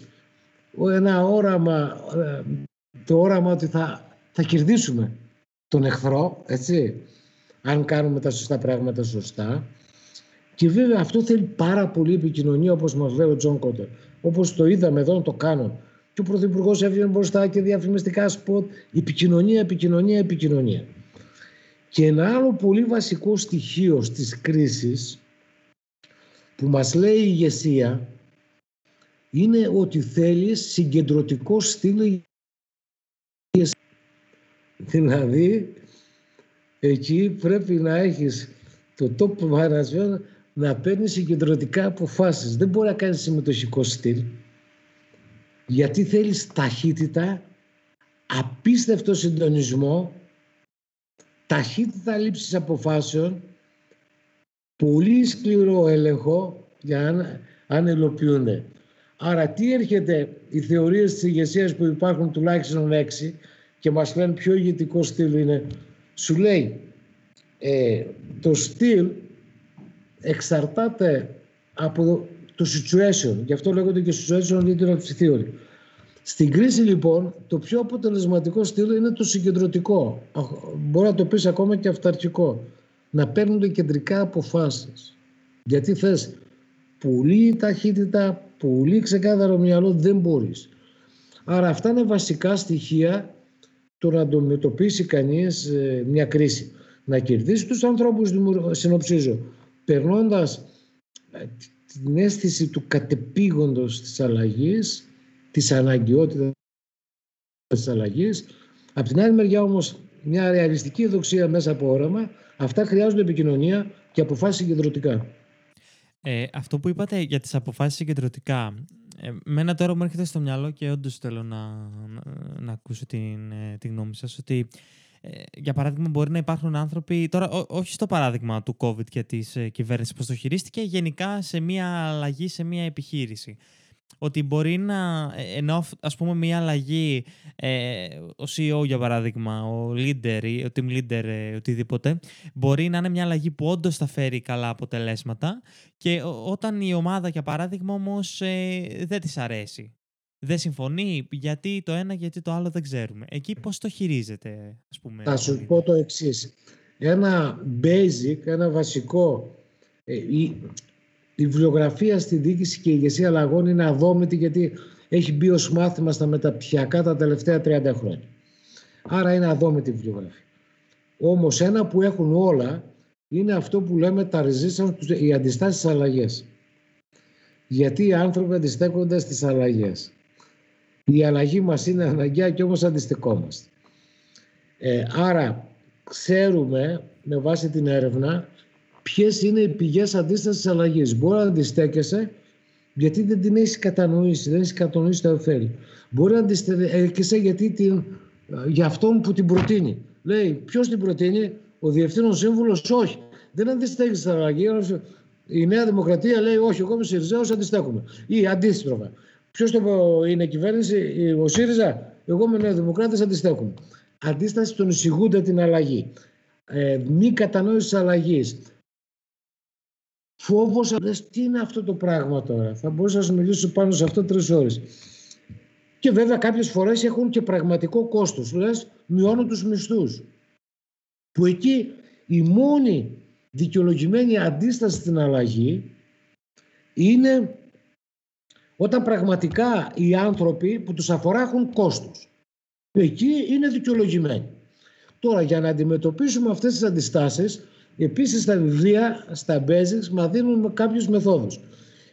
ένα όραμα, ε, το όραμα ότι θα, θα κερδίσουμε τον εχθρό, έτσι, αν κάνουμε τα σωστά πράγματα σωστά. Και βέβαια αυτό θέλει πάρα πολύ επικοινωνία, όπως μας λέει ο Τζον Κότερ. Όπως το είδαμε εδώ να το κάνουν. Και ο Πρωθυπουργός έβγαινε μπροστά και διαφημιστικά σποτ. Επικοινωνία, επικοινωνία, επικοινωνία. Και ένα άλλο πολύ βασικό στοιχείο στις κρίσεις που μας λέει η ηγεσία είναι ότι θέλει συγκεντρωτικό στήλο Δηλαδή, εκεί πρέπει να έχεις το top management να παίρνει συγκεντρωτικά αποφάσεις. Δεν μπορεί να κάνεις συμμετοχικό στυλ. Γιατί θέλεις ταχύτητα, απίστευτο συντονισμό, ταχύτητα λήψης αποφάσεων, πολύ σκληρό έλεγχο για να αν ελοποιούνται. Άρα τι έρχεται οι θεωρίες της ηγεσίας που υπάρχουν τουλάχιστον έξι και μας λένε πιο ηγετικό στυλ είναι, σου λέει ε, το στυλ εξαρτάται από το situation. Γι' αυτό λέγονται και situation leadership theory. Στην κρίση λοιπόν το πιο αποτελεσματικό στήλο είναι το συγκεντρωτικό. Μπορεί να το πεις ακόμα και αυταρχικό. Να παίρνονται κεντρικά αποφάσεις. Γιατί θες πολύ ταχύτητα, πολύ ξεκάθαρο μυαλό δεν μπορείς. Άρα αυτά είναι βασικά στοιχεία το να αντιμετωπίσει κανείς ε, μια κρίση. Να κερδίσει τους ανθρώπους, συνοψίζω, περνώντας ε, την αίσθηση του κατεπήγοντος της αλλαγής, της αναγκαιότητας της αλλαγής. Από την άλλη μεριά όμως μια ρεαλιστική δοξία μέσα από όραμα, αυτά χρειάζονται επικοινωνία και αποφάσεις συγκεντρωτικά. Ε, αυτό που είπατε για τις αποφάσεις συγκεντρωτικά, ε, μένα τώρα μου έρχεται στο μυαλό και όντως θέλω να, να, να ακούσω την, ε, την γνώμη σας, ότι ε, για παράδειγμα, μπορεί να υπάρχουν άνθρωποι. Τώρα, όχι στο παράδειγμα του COVID και της ε, κυβέρνησης πώ το χειρίστηκε, γενικά σε μια αλλαγή σε μια επιχείρηση. Ότι μπορεί να. Ε, ενώ ας πούμε μια αλλαγή, ε, ο CEO για παράδειγμα, ο leader, ο team leader, ε, οτιδήποτε, μπορεί να είναι μια αλλαγή που όντως θα φέρει καλά αποτελέσματα και όταν η ομάδα για παράδειγμα όμως δεν της αρέσει δεν συμφωνεί, γιατί το ένα, γιατί το άλλο δεν ξέρουμε. Εκεί πώς το χειρίζεται, ας πούμε. Θα σου πω το εξής. Ένα basic, ένα βασικό, ε, η, η βιβλιογραφία στη διοίκηση και η ηγεσία αλλαγών είναι αδόμητη γιατί έχει μπει ως μάθημα στα μεταπτυχιακά τα τελευταία 30 χρόνια. Άρα είναι αδόμητη η βιβλιογραφία. Όμως ένα που έχουν όλα είναι αυτό που λέμε τα resistance, οι αντιστάσεις αλλαγές. Γιατί οι άνθρωποι αντιστέκονται στις αλλαγές. Η αλλαγή μας είναι αναγκαία και όμως αντιστοιχόμαστε. Ε, άρα ξέρουμε με βάση την έρευνα ποιες είναι οι πηγές αντίστασης της αλλαγής. Μπορεί να αντιστέκεσαι γιατί δεν την έχεις κατανοήσει, δεν έχεις κατανοήσει τα ωφέλη. Μπορεί να αντιστέκεσαι γιατί την, για αυτόν που την προτείνει. Λέει, ποιος την προτείνει, ο διευθύνων σύμβουλος, όχι. Δεν αντιστέκεσαι στην αλλαγή. Η Νέα Δημοκρατία λέει, όχι, εγώ είμαι Σιριζέος, αντιστέκομαι. Ή αντίστροφα. Ποιος το είναι κυβέρνηση, ο ΣΥΡΙΖΑ, εγώ με Νεοδημοκράτε αντιστέκουμε. Αντίσταση στον εισηγούνται την αλλαγή. Ε, μη κατανόησης αλλαγής. Φόβος, τι είναι αυτό το πράγμα τώρα; Θα μπορούσα να σας μιλήσω πάνω σε αυτό τρεις ώρες. Και βέβαια κάποιες φορές έχουν και πραγματικό κόστος. Λες, μειώνουν τους μισθούς. Που εκεί η μόνη δικαιολογημένη αντίσταση στην αλλαγή είναι όταν πραγματικά οι άνθρωποι που τους αφορά έχουν κόστος. Εκεί είναι δικαιολογημένοι. Τώρα για να αντιμετωπίσουμε αυτές τις αντιστάσεις, επίσης στα βιβλία, στα basics, μας δίνουν κάποιους μεθόδους.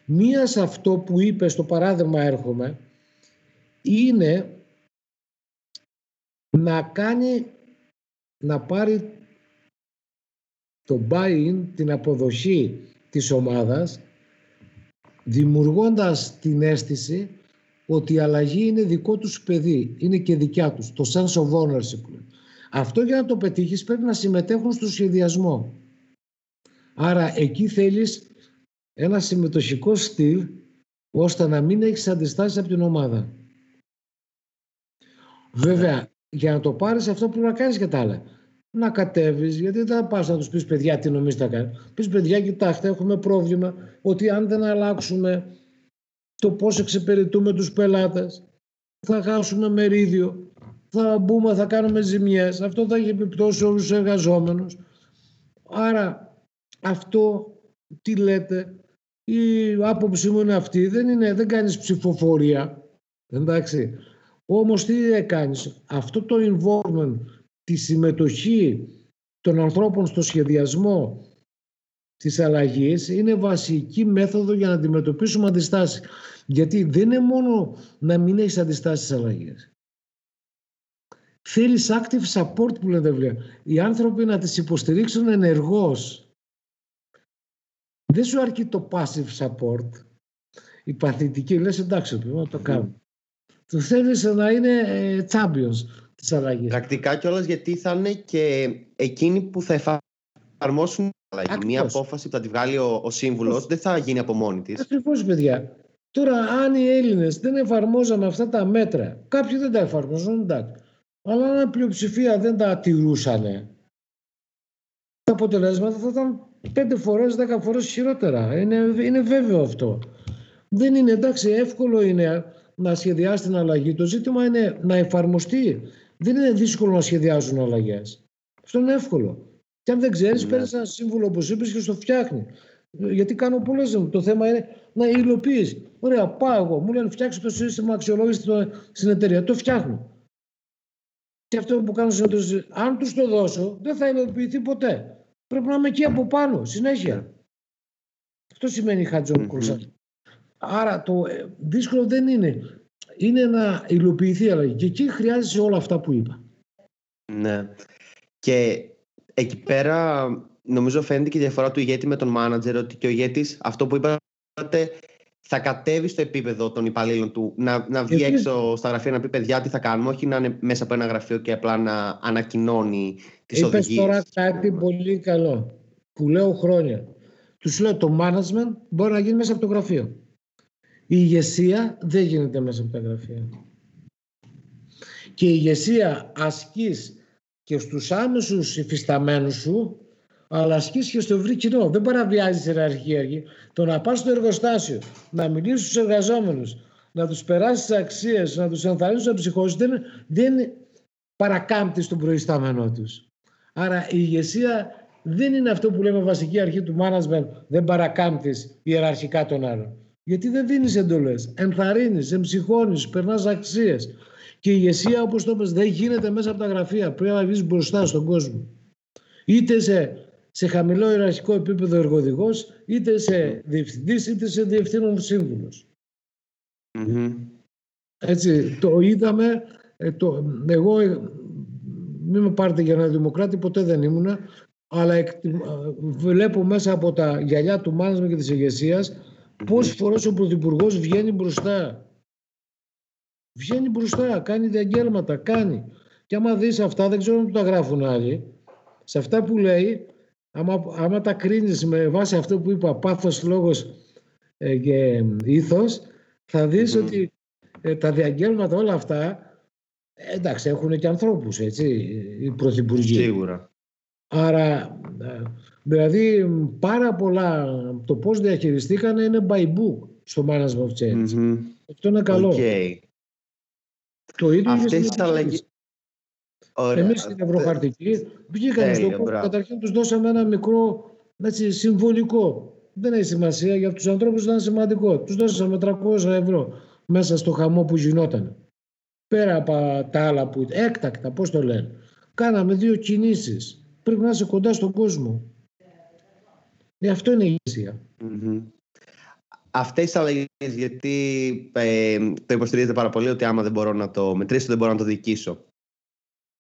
Μία σε αυτό που είπες στο παράδειγμα έρχομαι, είναι να κάνει, να πάρει το buy-in, την αποδοχή της ομάδας δημιουργώντας την αίσθηση ότι η αλλαγή είναι δικό τους παιδί, είναι και δικιά τους, το sense of ownership. Αυτό για να το πετύχεις πρέπει να συμμετέχουν στο σχεδιασμό. Άρα εκεί θέλεις ένα συμμετοχικό στυλ ώστε να μην έχεις αντιστάσεις από την ομάδα. Βέβαια, για να το πάρεις αυτό πρέπει να κάνεις και τα άλλα να κατέβεις, γιατί δεν θα πας να τους πεις παιδιά τι νομίζετε να κάνει. Πεις παιδιά, κοιτάξτε, έχουμε πρόβλημα ότι αν δεν αλλάξουμε το πώς εξυπηρετούμε τους πελάτες, θα χάσουμε μερίδιο, θα μπούμε, θα κάνουμε ζημιές. Αυτό θα έχει επιπτώσει όλους τους εργαζόμενους. Άρα αυτό τι λέτε, η άποψή μου είναι αυτή, δεν, είναι, δεν κάνεις ψηφοφορία, εντάξει. Όμως τι έκανες, αυτό το involvement τη συμμετοχή των ανθρώπων στο σχεδιασμό της αλλαγής είναι βασική μέθοδο για να αντιμετωπίσουμε αντιστάσεις. Γιατί δεν είναι μόνο να μην έχεις αντιστάσεις αλλαγές. Θέλεις active support που λένε τα Οι άνθρωποι να τις υποστηρίξουν ενεργώς. Δεν σου αρκεί το passive support. Η παθητική λες εντάξει, να το κάνω. Το θέλεις να είναι ε, champions της αλλαγής. Πρακτικά κιόλας γιατί θα είναι και εκείνοι που θα εφαρμόσουν την αλλαγή. Μία απόφαση που θα τη βγάλει ο, ο σύμβουλος δεν θα γίνει από μόνη της. Ακριβώς, παιδιά. Τώρα, αν οι Έλληνες δεν εφαρμόζαμε αυτά τα μέτρα, κάποιοι δεν τα εφαρμόζουν, εντάξει. Αλλά αν η πλειοψηφία δεν τα τηρούσαν, τα αποτελέσματα θα ήταν πέντε φορές, δέκα φορές χειρότερα. Είναι, είναι βέβαιο αυτό. Δεν είναι εντάξει, εύκολο είναι να σχεδιάσει την αλλαγή. Το ζήτημα είναι να εφαρμοστεί δεν είναι δύσκολο να σχεδιάζουν αλλαγές. Αυτό είναι εύκολο. Και αν δεν ξέρεις, ναι. παίρνεις ένα σύμβουλο όπως είπες και στο φτιάχνει. Γιατί κάνω πολλές. Το θέμα είναι να υλοποιήσει. Ωραία, πάω εγώ. Μου λένε φτιάξει το σύστημα αξιολόγησης στην εταιρεία. Το φτιάχνω. Και αυτό που κάνω συνήθως, αν τους το δώσω, δεν θα υλοποιηθεί ποτέ. Πρέπει να είμαι εκεί από πάνω, συνέχεια. Αυτό σημαίνει χατζόν mm-hmm. Άρα το ε, δύσκολο δεν είναι είναι να υλοποιηθεί η αλλαγή. Και εκεί χρειάζεσαι όλα αυτά που είπα. Ναι. Και εκεί πέρα νομίζω φαίνεται και η διαφορά του ηγέτη με τον μάνατζερ ότι και ο ηγέτης αυτό που είπατε θα κατέβει στο επίπεδο των υπαλλήλων του να, να βγει έξω στα γραφεία να πει παιδιά τι θα κάνουμε όχι να είναι μέσα από ένα γραφείο και απλά να ανακοινώνει τις Είπες οδηγίες. τώρα κάτι πολύ καλό που λέω χρόνια. Τους λέω το management μπορεί να γίνει μέσα από το γραφείο. Η ηγεσία δεν γίνεται μέσα από τα γραφεία. Και η ηγεσία ασκείς και στους άμεσους υφισταμένους σου αλλά ασκήσει και στο ευρύ κοινό. Δεν παραβιάζεις ιεραρχία. Το να πας στο εργοστάσιο, να μιλήσεις στους εργαζόμενους, να τους περάσεις τις αξίες, να τους ενθαρρύνεις να ψυχώσεις, δεν, δεν παρακάμπτει τον προϊστάμενό τους. Άρα η ηγεσία δεν είναι αυτό που λέμε βασική αρχή του management, δεν παρακάμπτεις ιεραρχικά τον άλλον. Γιατί δεν δίνεις εντολές. Ενθαρρύνεις, εμψυχώνεις, περνάς αξίες. Και η ηγεσία, όπως το είπες, δεν γίνεται μέσα από τα γραφεία. Πρέπει να βγεις μπροστά στον κόσμο. Είτε σε σε χαμηλό ιεραρχικό επίπεδο εργοδηγός, είτε σε διευθυντής, είτε σε διευθύνων Έτσι, το είδαμε, ε, το, εγώ ε, μην με πάρετε για ένα δημοκράτη, ποτέ δεν ήμουνα, αλλά εκ, βλέπω μέσα από τα γυαλιά του μάνασμα και της ηγεσίας πόσες φορές ο Πρωθυπουργός βγαίνει μπροστά. Βγαίνει μπροστά, κάνει διαγγέλματα, κάνει. Και άμα δεις αυτά, δεν ξέρω αν τα γράφουν άλλοι, σε αυτά που λέει, άμα, άμα τα κρίνεις με βάση αυτό που είπα, πάθος, λόγος ε, και ήθος, θα δεις ότι ε, τα διαγγέλματα όλα αυτά, εντάξει, έχουν και ανθρώπους, έτσι, οι πρωθυπουργοί. Σίγουρα. Άρα, ε, δηλαδή, πάρα πολλά, το πώς διαχειριστήκανε είναι by book στο management of change. Αυτό είναι καλό. Okay. Το ίδιο Αυτές τις αλλαγές, Εμείς στην Ευρωχαρτική βγήκαμε στον κόσμο. Καταρχήν τους δώσαμε ένα μικρό έτσι, συμβολικό. Δεν έχει σημασία, για τους ανθρώπους ήταν σημαντικό. Τους δώσαμε 300 ευρώ μέσα στο χαμό που γινόταν. Πέρα από τα άλλα που έκτακτα, πώς το λένε. Κάναμε δύο κινήσεις. Πρέπει να είσαι κοντά στον κόσμο. Ε, αυτό είναι η ηγεσία. Mm-hmm. Αυτές τι αλλαγές, γιατί ε, το υποστηρίζετε πάρα πολύ ότι άμα δεν μπορώ να το μετρήσω, δεν μπορώ να το διοικήσω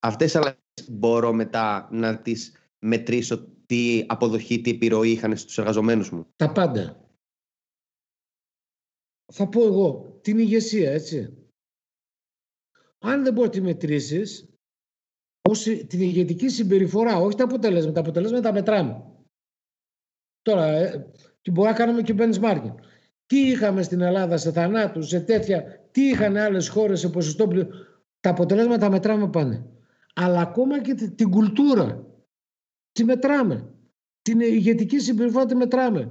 αυτές τις αλλαγές μπορώ μετά να τις μετρήσω τι αποδοχή, τι επιρροή είχαν στους εργαζομένους μου. Τα πάντα. Θα πω εγώ, την ηγεσία, έτσι. Αν δεν μπορεί να τη μετρήσεις, ως την ηγετική συμπεριφορά, όχι τα αποτελέσματα, τα αποτελέσματα τα μετράμε. Τώρα, ε, και μπορεί να κάνουμε και benchmarking. Τι είχαμε στην Ελλάδα σε θανάτους, σε τέτοια, τι είχαν άλλες χώρες σε ποσοστό πληρο... Τα αποτελέσματα τα μετράμε πάνε αλλά ακόμα και την κουλτούρα. Τη μετράμε. Την ηγετική συμπεριφορά τη μετράμε.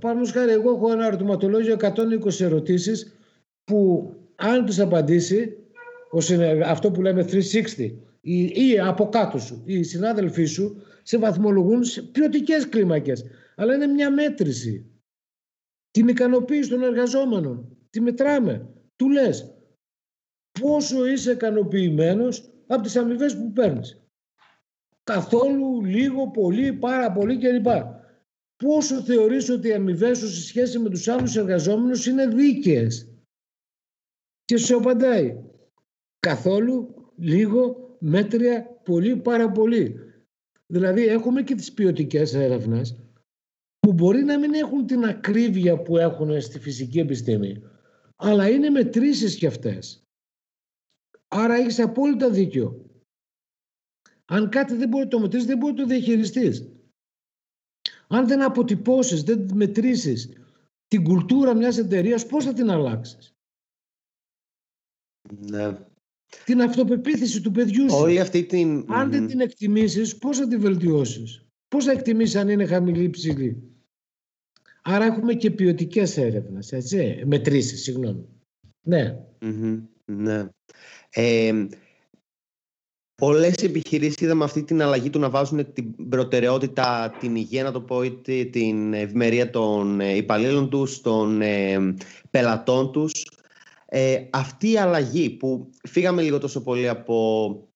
Πάνω χάρη, εγώ έχω ένα ερωτηματολόγιο 120 ερωτήσεις που αν τους απαντήσει, αυτό που λέμε 360, ή, ή από κάτω σου, οι συνάδελφοί σου, σε βαθμολογούν σε ποιοτικές κλίμακες. Αλλά είναι μια μέτρηση. Την ικανοποίηση των εργαζόμενων. Τη μετράμε. Του λες πόσο είσαι ικανοποιημένος από τις αμοιβές που παίρνεις. Καθόλου, λίγο, πολύ, πάρα πολύ κλπ. Πόσο θεωρείς ότι οι αμοιβές σου σε σχέση με τους άλλους εργαζόμενους είναι δίκαιες. Και σου απαντάει. Καθόλου, λίγο, μέτρια, πολύ, πάρα πολύ. Δηλαδή έχουμε και τις ποιοτικές έρευνες που μπορεί να μην έχουν την ακρίβεια που έχουν στη φυσική επιστήμη αλλά είναι μετρήσεις κι αυτές. Άρα έχεις απόλυτα δίκιο. Αν κάτι δεν μπορεί να το μετρήσεις, δεν μπορεί να το διαχειριστείς. Αν δεν αποτυπώσεις, δεν μετρήσεις την κουλτούρα μιας εταιρείας, πώς θα την αλλάξεις; Ναι. Την αυτοπεποίθηση του παιδιού σου. Όλη αυτή την... Αν δεν την εκτιμήσεις, πώς θα την βελτιώσεις; Πώς θα εκτιμήσεις αν είναι χαμηλή ή ψηλή; Άρα έχουμε και ποιοτικές έρευνες, έτσι, μετρήσεις, συγγνώμη. Ναι. Ναι. Ε, Πολλές επιχειρήσεις είδαμε αυτή την αλλαγή του να βάζουν την προτεραιότητα, την υγεία, να το πω, είτε την ευημερία των ε, υπαλλήλων τους, των ε, πελατών τους. Ε, αυτή η αλλαγή που φύγαμε λίγο τόσο πολύ από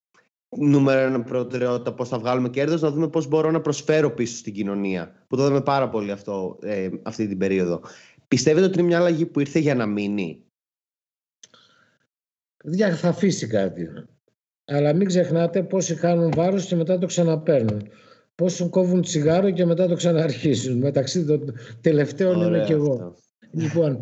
νούμερο ένα προτεραιότητα, πώς θα βγάλουμε κέρδος, να δούμε πώς μπορώ να προσφέρω πίσω στην κοινωνία, που το είδαμε πάρα πολύ αυτό, ε, αυτή την περίοδο. Πιστεύετε ότι είναι μια αλλαγή που ήρθε για να μείνει; θα αφήσει κάτι. Αλλά μην ξεχνάτε πόσοι χάνουν βάρος και μετά το ξαναπαίρνουν. Πόσοι κόβουν τσιγάρο και μετά το ξαναρχίσουν. Μεταξύ των τελευταίων είμαι και εγώ. Λοιπόν,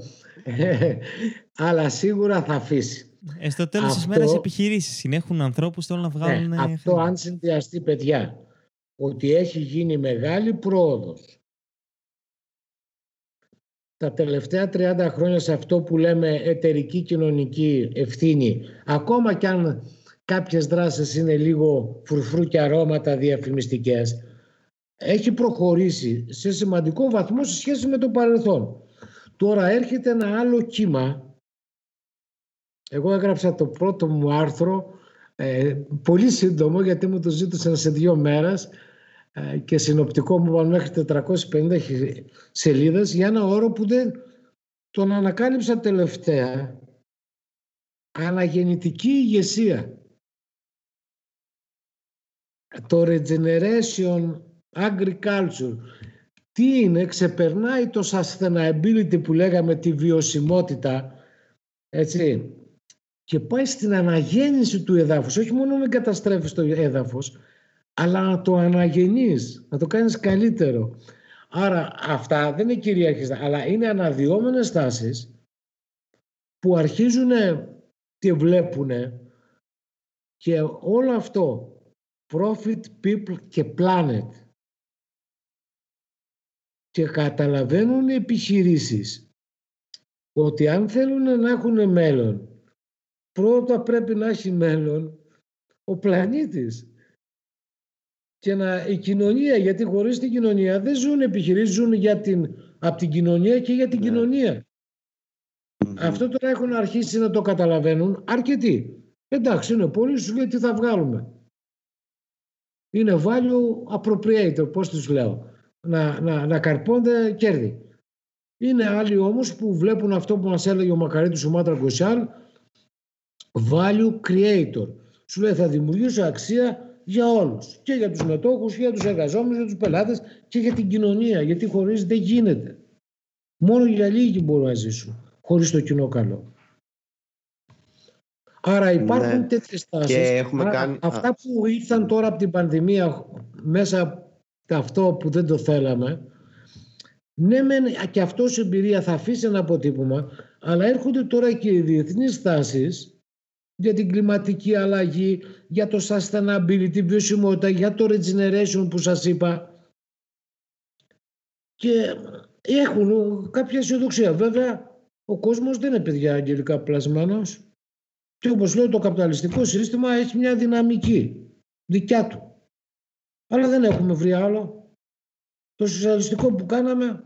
αλλά σίγουρα θα αφήσει. Ε, στο τέλος αυτό, της μέρας επιχειρήσεις συνέχουν ανθρώπους θέλουν να βγάλουν... Ναι, αυτό αν συνδυαστεί παιδιά ότι έχει γίνει μεγάλη πρόοδος τα τελευταία 30 χρόνια σε αυτό που λέμε εταιρική κοινωνική ευθύνη ακόμα κι αν κάποιες δράσεις είναι λίγο φρουφρού και αρώματα διαφημιστικές έχει προχωρήσει σε σημαντικό βαθμό σε σχέση με το παρελθόν. Τώρα έρχεται ένα άλλο κύμα. Εγώ έγραψα το πρώτο μου άρθρο ε, πολύ σύντομο γιατί μου το ζήτησαν σε δύο μέρες ε, και συνοπτικό μου είπαν μέχρι 450 σελίδες για ένα όρο που δεν τον ανακάλυψα τελευταία. Αναγεννητική ηγεσία. Το regeneration agriculture. Τι είναι, ξεπερνάει το sustainability που λέγαμε τη βιωσιμότητα, έτσι, και πάει στην αναγέννηση του εδάφους. Όχι μόνο με καταστρέφεις το έδαφος, αλλά να το αναγεννείς, να το κάνεις καλύτερο. Άρα αυτά δεν είναι κυριαρχιστά, αλλά είναι αναδυόμενες τάσεις που αρχίζουν και βλέπουν και όλο αυτό profit, people και planet και καταλαβαίνουν οι επιχειρήσεις ότι αν θέλουν να έχουν μέλλον πρώτα πρέπει να έχει μέλλον ο πλανήτης και να, η κοινωνία, γιατί χωρίς την κοινωνία δεν ζουν επιχειρήσεις, ζουν για την, από την κοινωνία και για την ναι. κοινωνια Αυτό τώρα έχουν αρχίσει να το καταλαβαίνουν αρκετοί. Εντάξει, είναι πολύ, σου λέει τι θα βγάλουμε. Είναι value appropriator, πώς τους λέω. Να, να, να καρπώνται κέρδη. Είναι άλλοι όμως που βλέπουν αυτό που μας έλεγε ο Μακαρίτης ο Μάτρα Γκοσιάλ, value creator. Σου λέει θα δημιουργήσω αξία για όλους. Και για τους μετόχους, και για τους εργαζόμενους, για τους πελάτες και για την κοινωνία. Γιατί χωρίς δεν γίνεται. Μόνο για λίγοι μπορούν να ζήσουν χωρίς το κοινό καλό. Άρα υπάρχουν ναι. τέτοιες τάσεις. κάνει... Αυτά που ήρθαν τώρα από την πανδημία μέσα από αυτό που δεν το θέλαμε, ναι και αυτός η εμπειρία θα αφήσει ένα αποτύπωμα, αλλά έρχονται τώρα και οι διεθνείς τάσεις για την κλιματική αλλαγή, για το sustainability, τη βιωσιμότητα, για το regeneration που σας είπα. Και έχουν κάποια αισιοδοξία. Βέβαια, ο κόσμος δεν είναι παιδιά αγγελικά πλασμένος. Και όπως λέω, το καπιταλιστικό σύστημα έχει μια δυναμική δικιά του. Αλλά δεν έχουμε βρει άλλο. Το σοσιαλιστικό που κάναμε,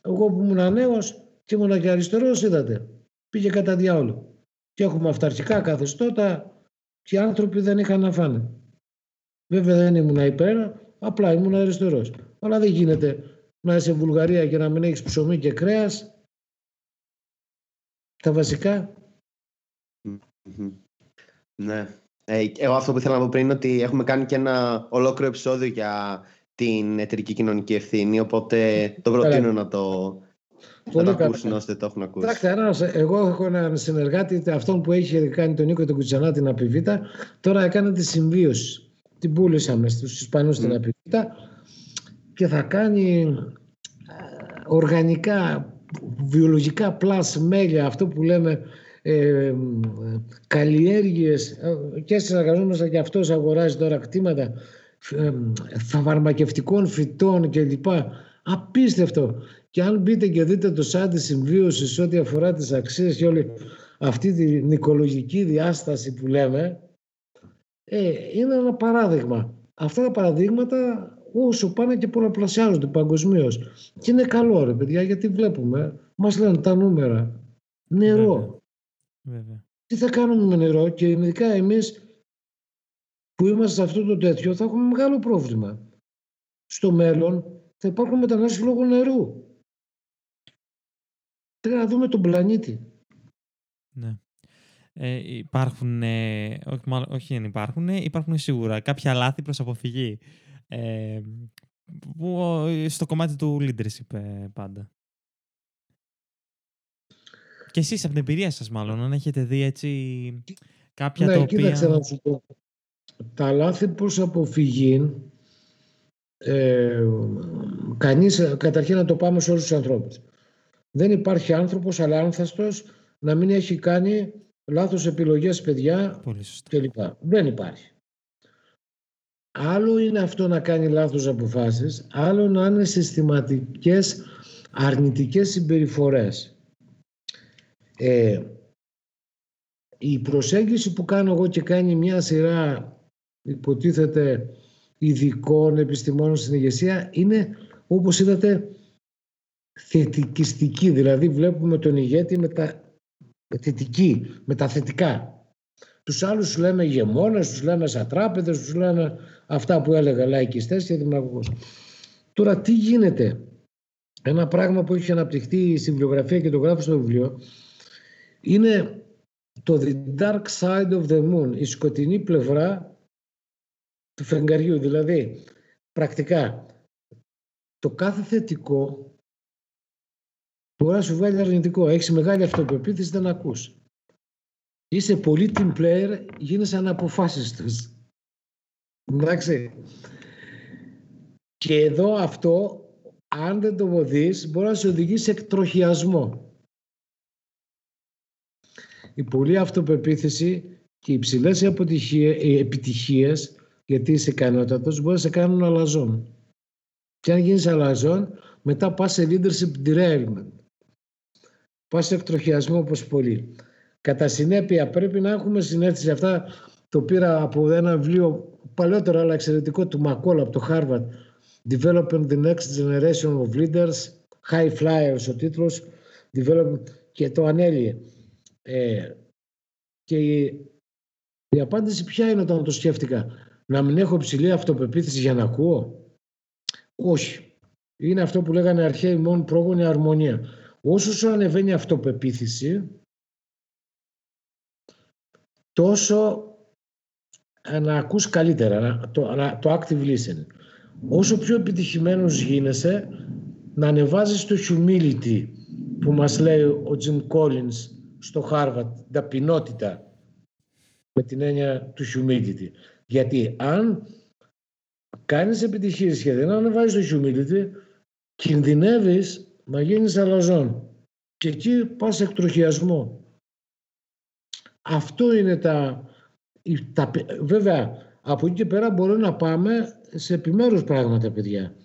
εγώ που ήμουν νέος και ήμουν και αριστερός, είδατε, πήγε κατά διάολο και έχουμε αυταρχικά καθεστώτα και οι άνθρωποι δεν είχαν να φάνε. Βέβαια δεν ήμουν υπέρ, απλά ήμουν αριστερός. Αλλά δεν γίνεται να είσαι Βουλγαρία και να μην έχεις ψωμί και κρέας. Τα βασικά. Ναι. Ε, εγώ αυτό που ήθελα να πω πριν είναι ότι έχουμε κάνει και ένα ολόκληρο επεισόδιο για την εταιρική κοινωνική ευθύνη, οπότε το προτείνω να το Πολύ να το ακούσουν όσοι δεν το έχουν ακούσει. Κοιτάξτε, εγώ έχω έναν συνεργάτη, αυτόν που έχει κάνει τον Νίκο τον Κουτσανά την Απιβίτα, τώρα έκανε τη συμβίωση. Την πούλησαμε στους Ισπανούς mm. την Απιβίτα και θα κάνει ε, οργανικά, βιολογικά πλάς μέλια, αυτό που λέμε ε, καλλιέργειες ε, και συνεργαζόμαστε και αυτός αγοράζει τώρα κτήματα ε, φαρμακευτικών φυτών κλπ. Απίστευτο. Και αν μπείτε και δείτε το σαν της συμβίωσης ό,τι αφορά τις αξίες και όλη αυτή την οικολογική διάσταση που λέμε, ε, είναι ένα παράδειγμα. Αυτά τα παραδείγματα όσο πάνε και πολλαπλασιάζονται παγκοσμίως. Και είναι καλό ρε παιδιά γιατί βλέπουμε, μας λένε τα νούμερα. Νερό. Βέβαια. Τι θα κάνουμε με νερό και ειδικά εμείς που είμαστε σε αυτό το τέτοιο θα έχουμε μεγάλο πρόβλημα. Στο μέλλον θα υπάρχουν μετανάστες λόγω νερού. Πρέπει να δούμε τον πλανήτη. Ναι. Ε, υπάρχουν, ε, όχι, μάλλον, όχι δεν υπάρχουν, ε, υπάρχουν σίγουρα κάποια λάθη προς αποφυγή. Ε, που, στο κομμάτι του leadership ε, πάντα. Και εσείς από την εμπειρία σας μάλλον, αν έχετε δει έτσι κάποια ναι, τα οποία... να σου πω. τα λάθη προς αποφυγή ε, κανείς, καταρχήν να το πάμε σε όλους τους ανθρώπους. Δεν υπάρχει άνθρωπος αλάνθαστος να μην έχει κάνει λάθος επιλογές παιδιά κλπ. Δεν υπάρχει. Άλλο είναι αυτό να κάνει λάθος αποφάσεις, άλλο να είναι συστηματικές αρνητικές συμπεριφορές. Ε, η προσέγγιση που κάνω εγώ και κάνει μια σειρά υποτίθεται ειδικών επιστημόνων στην ηγεσία είναι όπως είδατε θετικιστική, δηλαδή βλέπουμε τον ηγέτη με τα θετική, με τα θετικά. Τους άλλους τους λέμε ηγεμόνες, τους λέμε σατράπεδες, τους λέμε αυτά που έλεγα λαϊκιστές και δημαγωγούς. Τώρα τι γίνεται; Ένα πράγμα που έχει αναπτυχθεί στη βιβλιογραφία και το γράφω στο βιβλίο είναι το The Dark Side of the Moon, η σκοτεινή πλευρά του φεγγαριού. Δηλαδή, πρακτικά, το κάθε θετικό μπορεί να σου βγάλει αρνητικό. Έχεις μεγάλη αυτοπεποίθηση, δεν ακούς. Είσαι πολύ team player, γίνεσαι αναποφάσιστος. Εντάξει. Και εδώ αυτό, αν δεν το βοδείς, μπορεί να σε οδηγήσει σε εκτροχιασμό. Η πολλή αυτοπεποίθηση και οι υψηλές επιτυχίες, γιατί είσαι ικανότατος, μπορεί να σε κάνουν αλαζόν. Και αν γίνεις αλαζόν, μετά πας σε leadership derailment. Πας σε εκτροχιασμό όπως πολύ. Κατά συνέπεια πρέπει να έχουμε συνέστηση αυτά το πήρα από ένα βιβλίο παλαιότερο αλλά εξαιρετικό του Μακόλ από το Harvard. Developing the Next Generation of Leaders. High Flyers ο τίτλος. Developing, και το ανέλυε. Ε, και η, η απάντηση ποια είναι όταν το σκέφτηκα. Να μην έχω ψηλή αυτοπεποίθηση για να ακούω; Όχι. Είναι αυτό που λέγανε αρχαίοι μόνο πρόγονοι αρμονία όσο σου ανεβαίνει η αυτοπεποίθηση τόσο να ακούς καλύτερα, το, το active listening. Όσο πιο επιτυχημένος γίνεσαι, να ανεβάζεις το humility που μας λέει ο Jim Collins στο Harvard, ταπεινότητα με την έννοια του humility. Γιατί αν κάνεις επιτυχίες και δεν ανεβάζεις το humility, κινδυνεύεις να γίνεις αλαζόν. Και εκεί πας εκτροχιασμό. Αυτό είναι τα, τα, βέβαια, από εκεί και πέρα μπορούμε να πάμε σε επιμέρους πράγματα, παιδιά.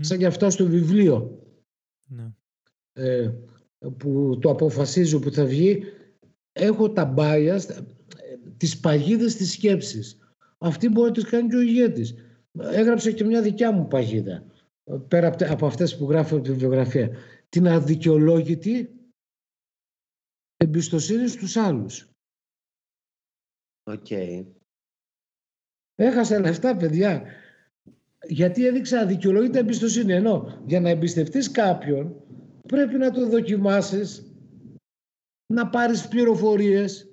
Σαν και αυτά στο βιβλίο. Ναι. Ε, που το αποφασίζω που θα βγει, έχω τα bias, τις παγίδες της σκέψης. Αυτή μπορεί να τις κάνει και ο ηγέτης. Έγραψε και μια δικιά μου παγίδα, πέρα από αυτές που γράφω από τη βιβλιογραφία. Την αδικαιολόγητη εμπιστοσύνη στους άλλους. Okay. Έχασα λεφτά, παιδιά. Γιατί έδειξα αδικαιολόγητα εμπιστοσύνη. Ενώ για να εμπιστευτείς κάποιον πρέπει να το δοκιμάσεις, να πάρεις πληροφορίες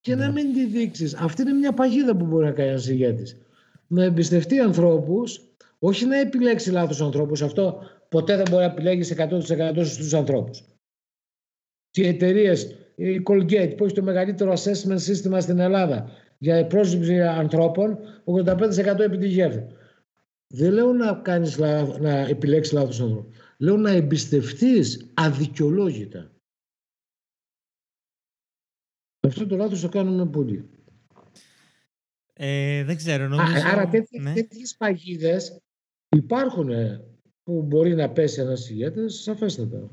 και να ναι. μην τη δείξεις. Αυτή είναι μια παγίδα που μπορεί να κάνει ένας ηγέτης. Να εμπιστευτεί ανθρώπους, όχι να επιλέξει λάθος ανθρώπους. Αυτό ποτέ δεν μπορεί να επιλέγεις 100% στους ανθρώπους. Και οι εταιρείες η Colgate που έχει το μεγαλύτερο assessment σύστημα στην Ελλάδα για πρόσληψη ανθρώπων, 85% επιτυχεύει. Δεν λέω να, κάνεις, να επιλέξεις λάθος ανθρώπους. Λέω να εμπιστευτείς αδικαιολόγητα. Αυτό το λάθος το κάνουμε πολύ. Ε, δεν ξέρω. Νομίζω... άρα τέτοιες, ναι. τέτοιες παγίδες υπάρχουν που μπορεί να πέσει ένας ηγέτης, σαφέστατα.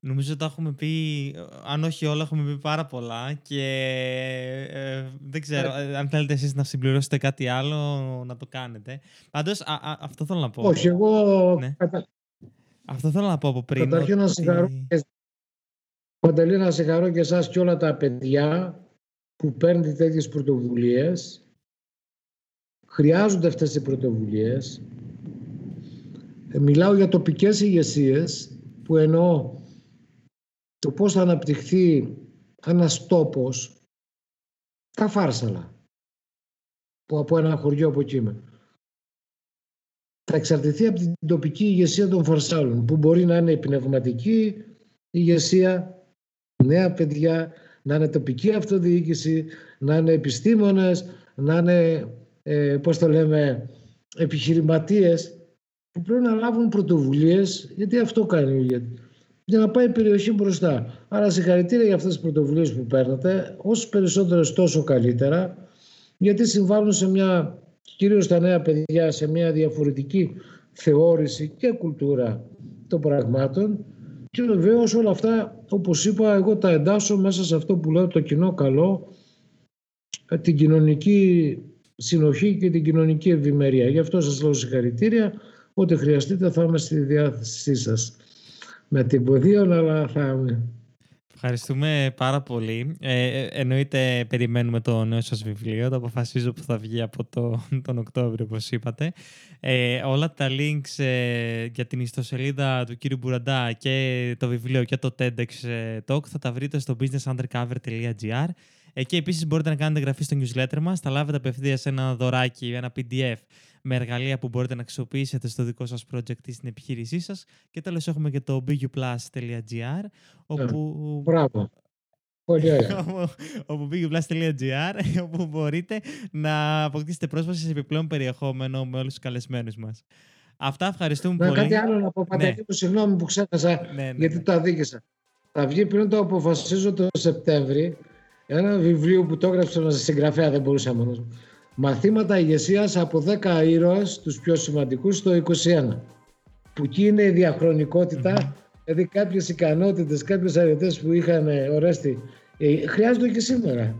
Νομίζω ότι τα έχουμε πει, αν όχι όλα, έχουμε πει πάρα πολλά και ε, δεν ξέρω, ε, αν θέλετε εσείς να συμπληρώσετε κάτι άλλο, να το κάνετε. Πάντως, αυτό θέλω να πω. Όχι, εγώ... Ναι. Αυτό θέλω να πω από πριν. Καταρχήν να συγχαρώ, Παντελή, να συγχαρώ και εσάς και όλα τα παιδιά που παίρνετε τέτοιες πρωτοβουλίες. Χρειάζονται αυτές οι πρωτοβουλίες. Ε, μιλάω για τοπικές ηγεσίες που εννοώ το πώς θα αναπτυχθεί ένας τόπος τα Φάρσαλα που από ένα χωριό από εκεί θα εξαρτηθεί από την τοπική ηγεσία των Φαρσάλων που μπορεί να είναι η πνευματική ηγεσία, νέα παιδιά, να είναι τοπική αυτοδιοίκηση, να είναι επιστήμονες, να είναι, ε, πώς το λέμε, επιχειρηματίες που πρέπει να λάβουν πρωτοβουλίες, γιατί αυτό κάνει ο ηγέτης, για να πάει η περιοχή μπροστά. Άρα συγχαρητήρια για αυτές τις πρωτοβουλίες που παίρνετε, όσο περισσότερες τόσο καλύτερα, γιατί συμβάλλουν σε μια, κυρίως τα νέα παιδιά, σε μια διαφορετική θεώρηση και κουλτούρα των πραγμάτων και βεβαίως όλα αυτά, όπως είπα, εγώ τα εντάσσω μέσα σε αυτό που λέω το κοινό καλό, ε, την κοινωνική συνοχή και την κοινωνική ευημερία. Γι' αυτό σας λέω συγχαρητήρια. Ό,τι χρειαστείτε θα είμαι στη διάθεσή σας. Με την ποδία, αλλά θα είμαι. Ευχαριστούμε πάρα πολύ. Ε, ε, εννοείται περιμένουμε το νέο σας βιβλίο. Το αποφασίζω που θα βγει από το, τον Οκτώβριο, όπως είπατε. Ε, όλα τα links ε, για την ιστοσελίδα του κύριου Μπουραντά και το βιβλίο και το TEDx Talk θα τα βρείτε στο businessundercover.gr. Εκεί επίσης μπορείτε να κάνετε εγγραφή στο newsletter μας. Θα λάβετε απευθείας ένα δωράκι, ένα PDF με εργαλεία που μπορείτε να αξιοποιήσετε στο δικό σας project ή στην επιχείρησή σας. Και τέλος έχουμε και το buguplus.gr όπου... Μπράβο. Πολύ ωραία. όπου buguplus.gr όπου μπορείτε να αποκτήσετε πρόσβαση σε επιπλέον περιεχόμενο με όλους τους καλεσμένους μας. Αυτά ευχαριστούμε να, πολύ. Κάτι άλλο να πω, Παντελή, ναι. συγγνώμη που ξέχασα, ναι, ναι, γιατί ναι. το αδίκησα. Θα βγει πριν το αποφασίζω το Σεπτέμβρη ένα βιβλίο που το έγραψε ένα συγγραφέα, δεν μπορούσα μόνος μου. Μαθήματα ηγεσίας από 10 ήρωες, τους πιο σημαντικούς, στο 21. Που εκεί είναι η διαχρονικότητα, δηλαδή κάποιες ικανότητες, κάποιες αρετές που είχαν ορέστη, ε, χρειάζονται και σήμερα.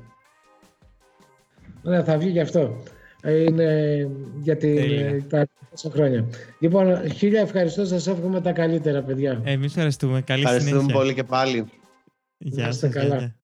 Ωραία, θα βγει γι' αυτό. Ε, είναι για την, τα τόσα χρόνια. Λοιπόν, χίλια ευχαριστώ. Σας εύχομαι τα καλύτερα, παιδιά. Εμείς ευχαριστούμε. Καλή ευχαριστούμε συνέχεια. πολύ και πάλι. Γεια σας. καλά.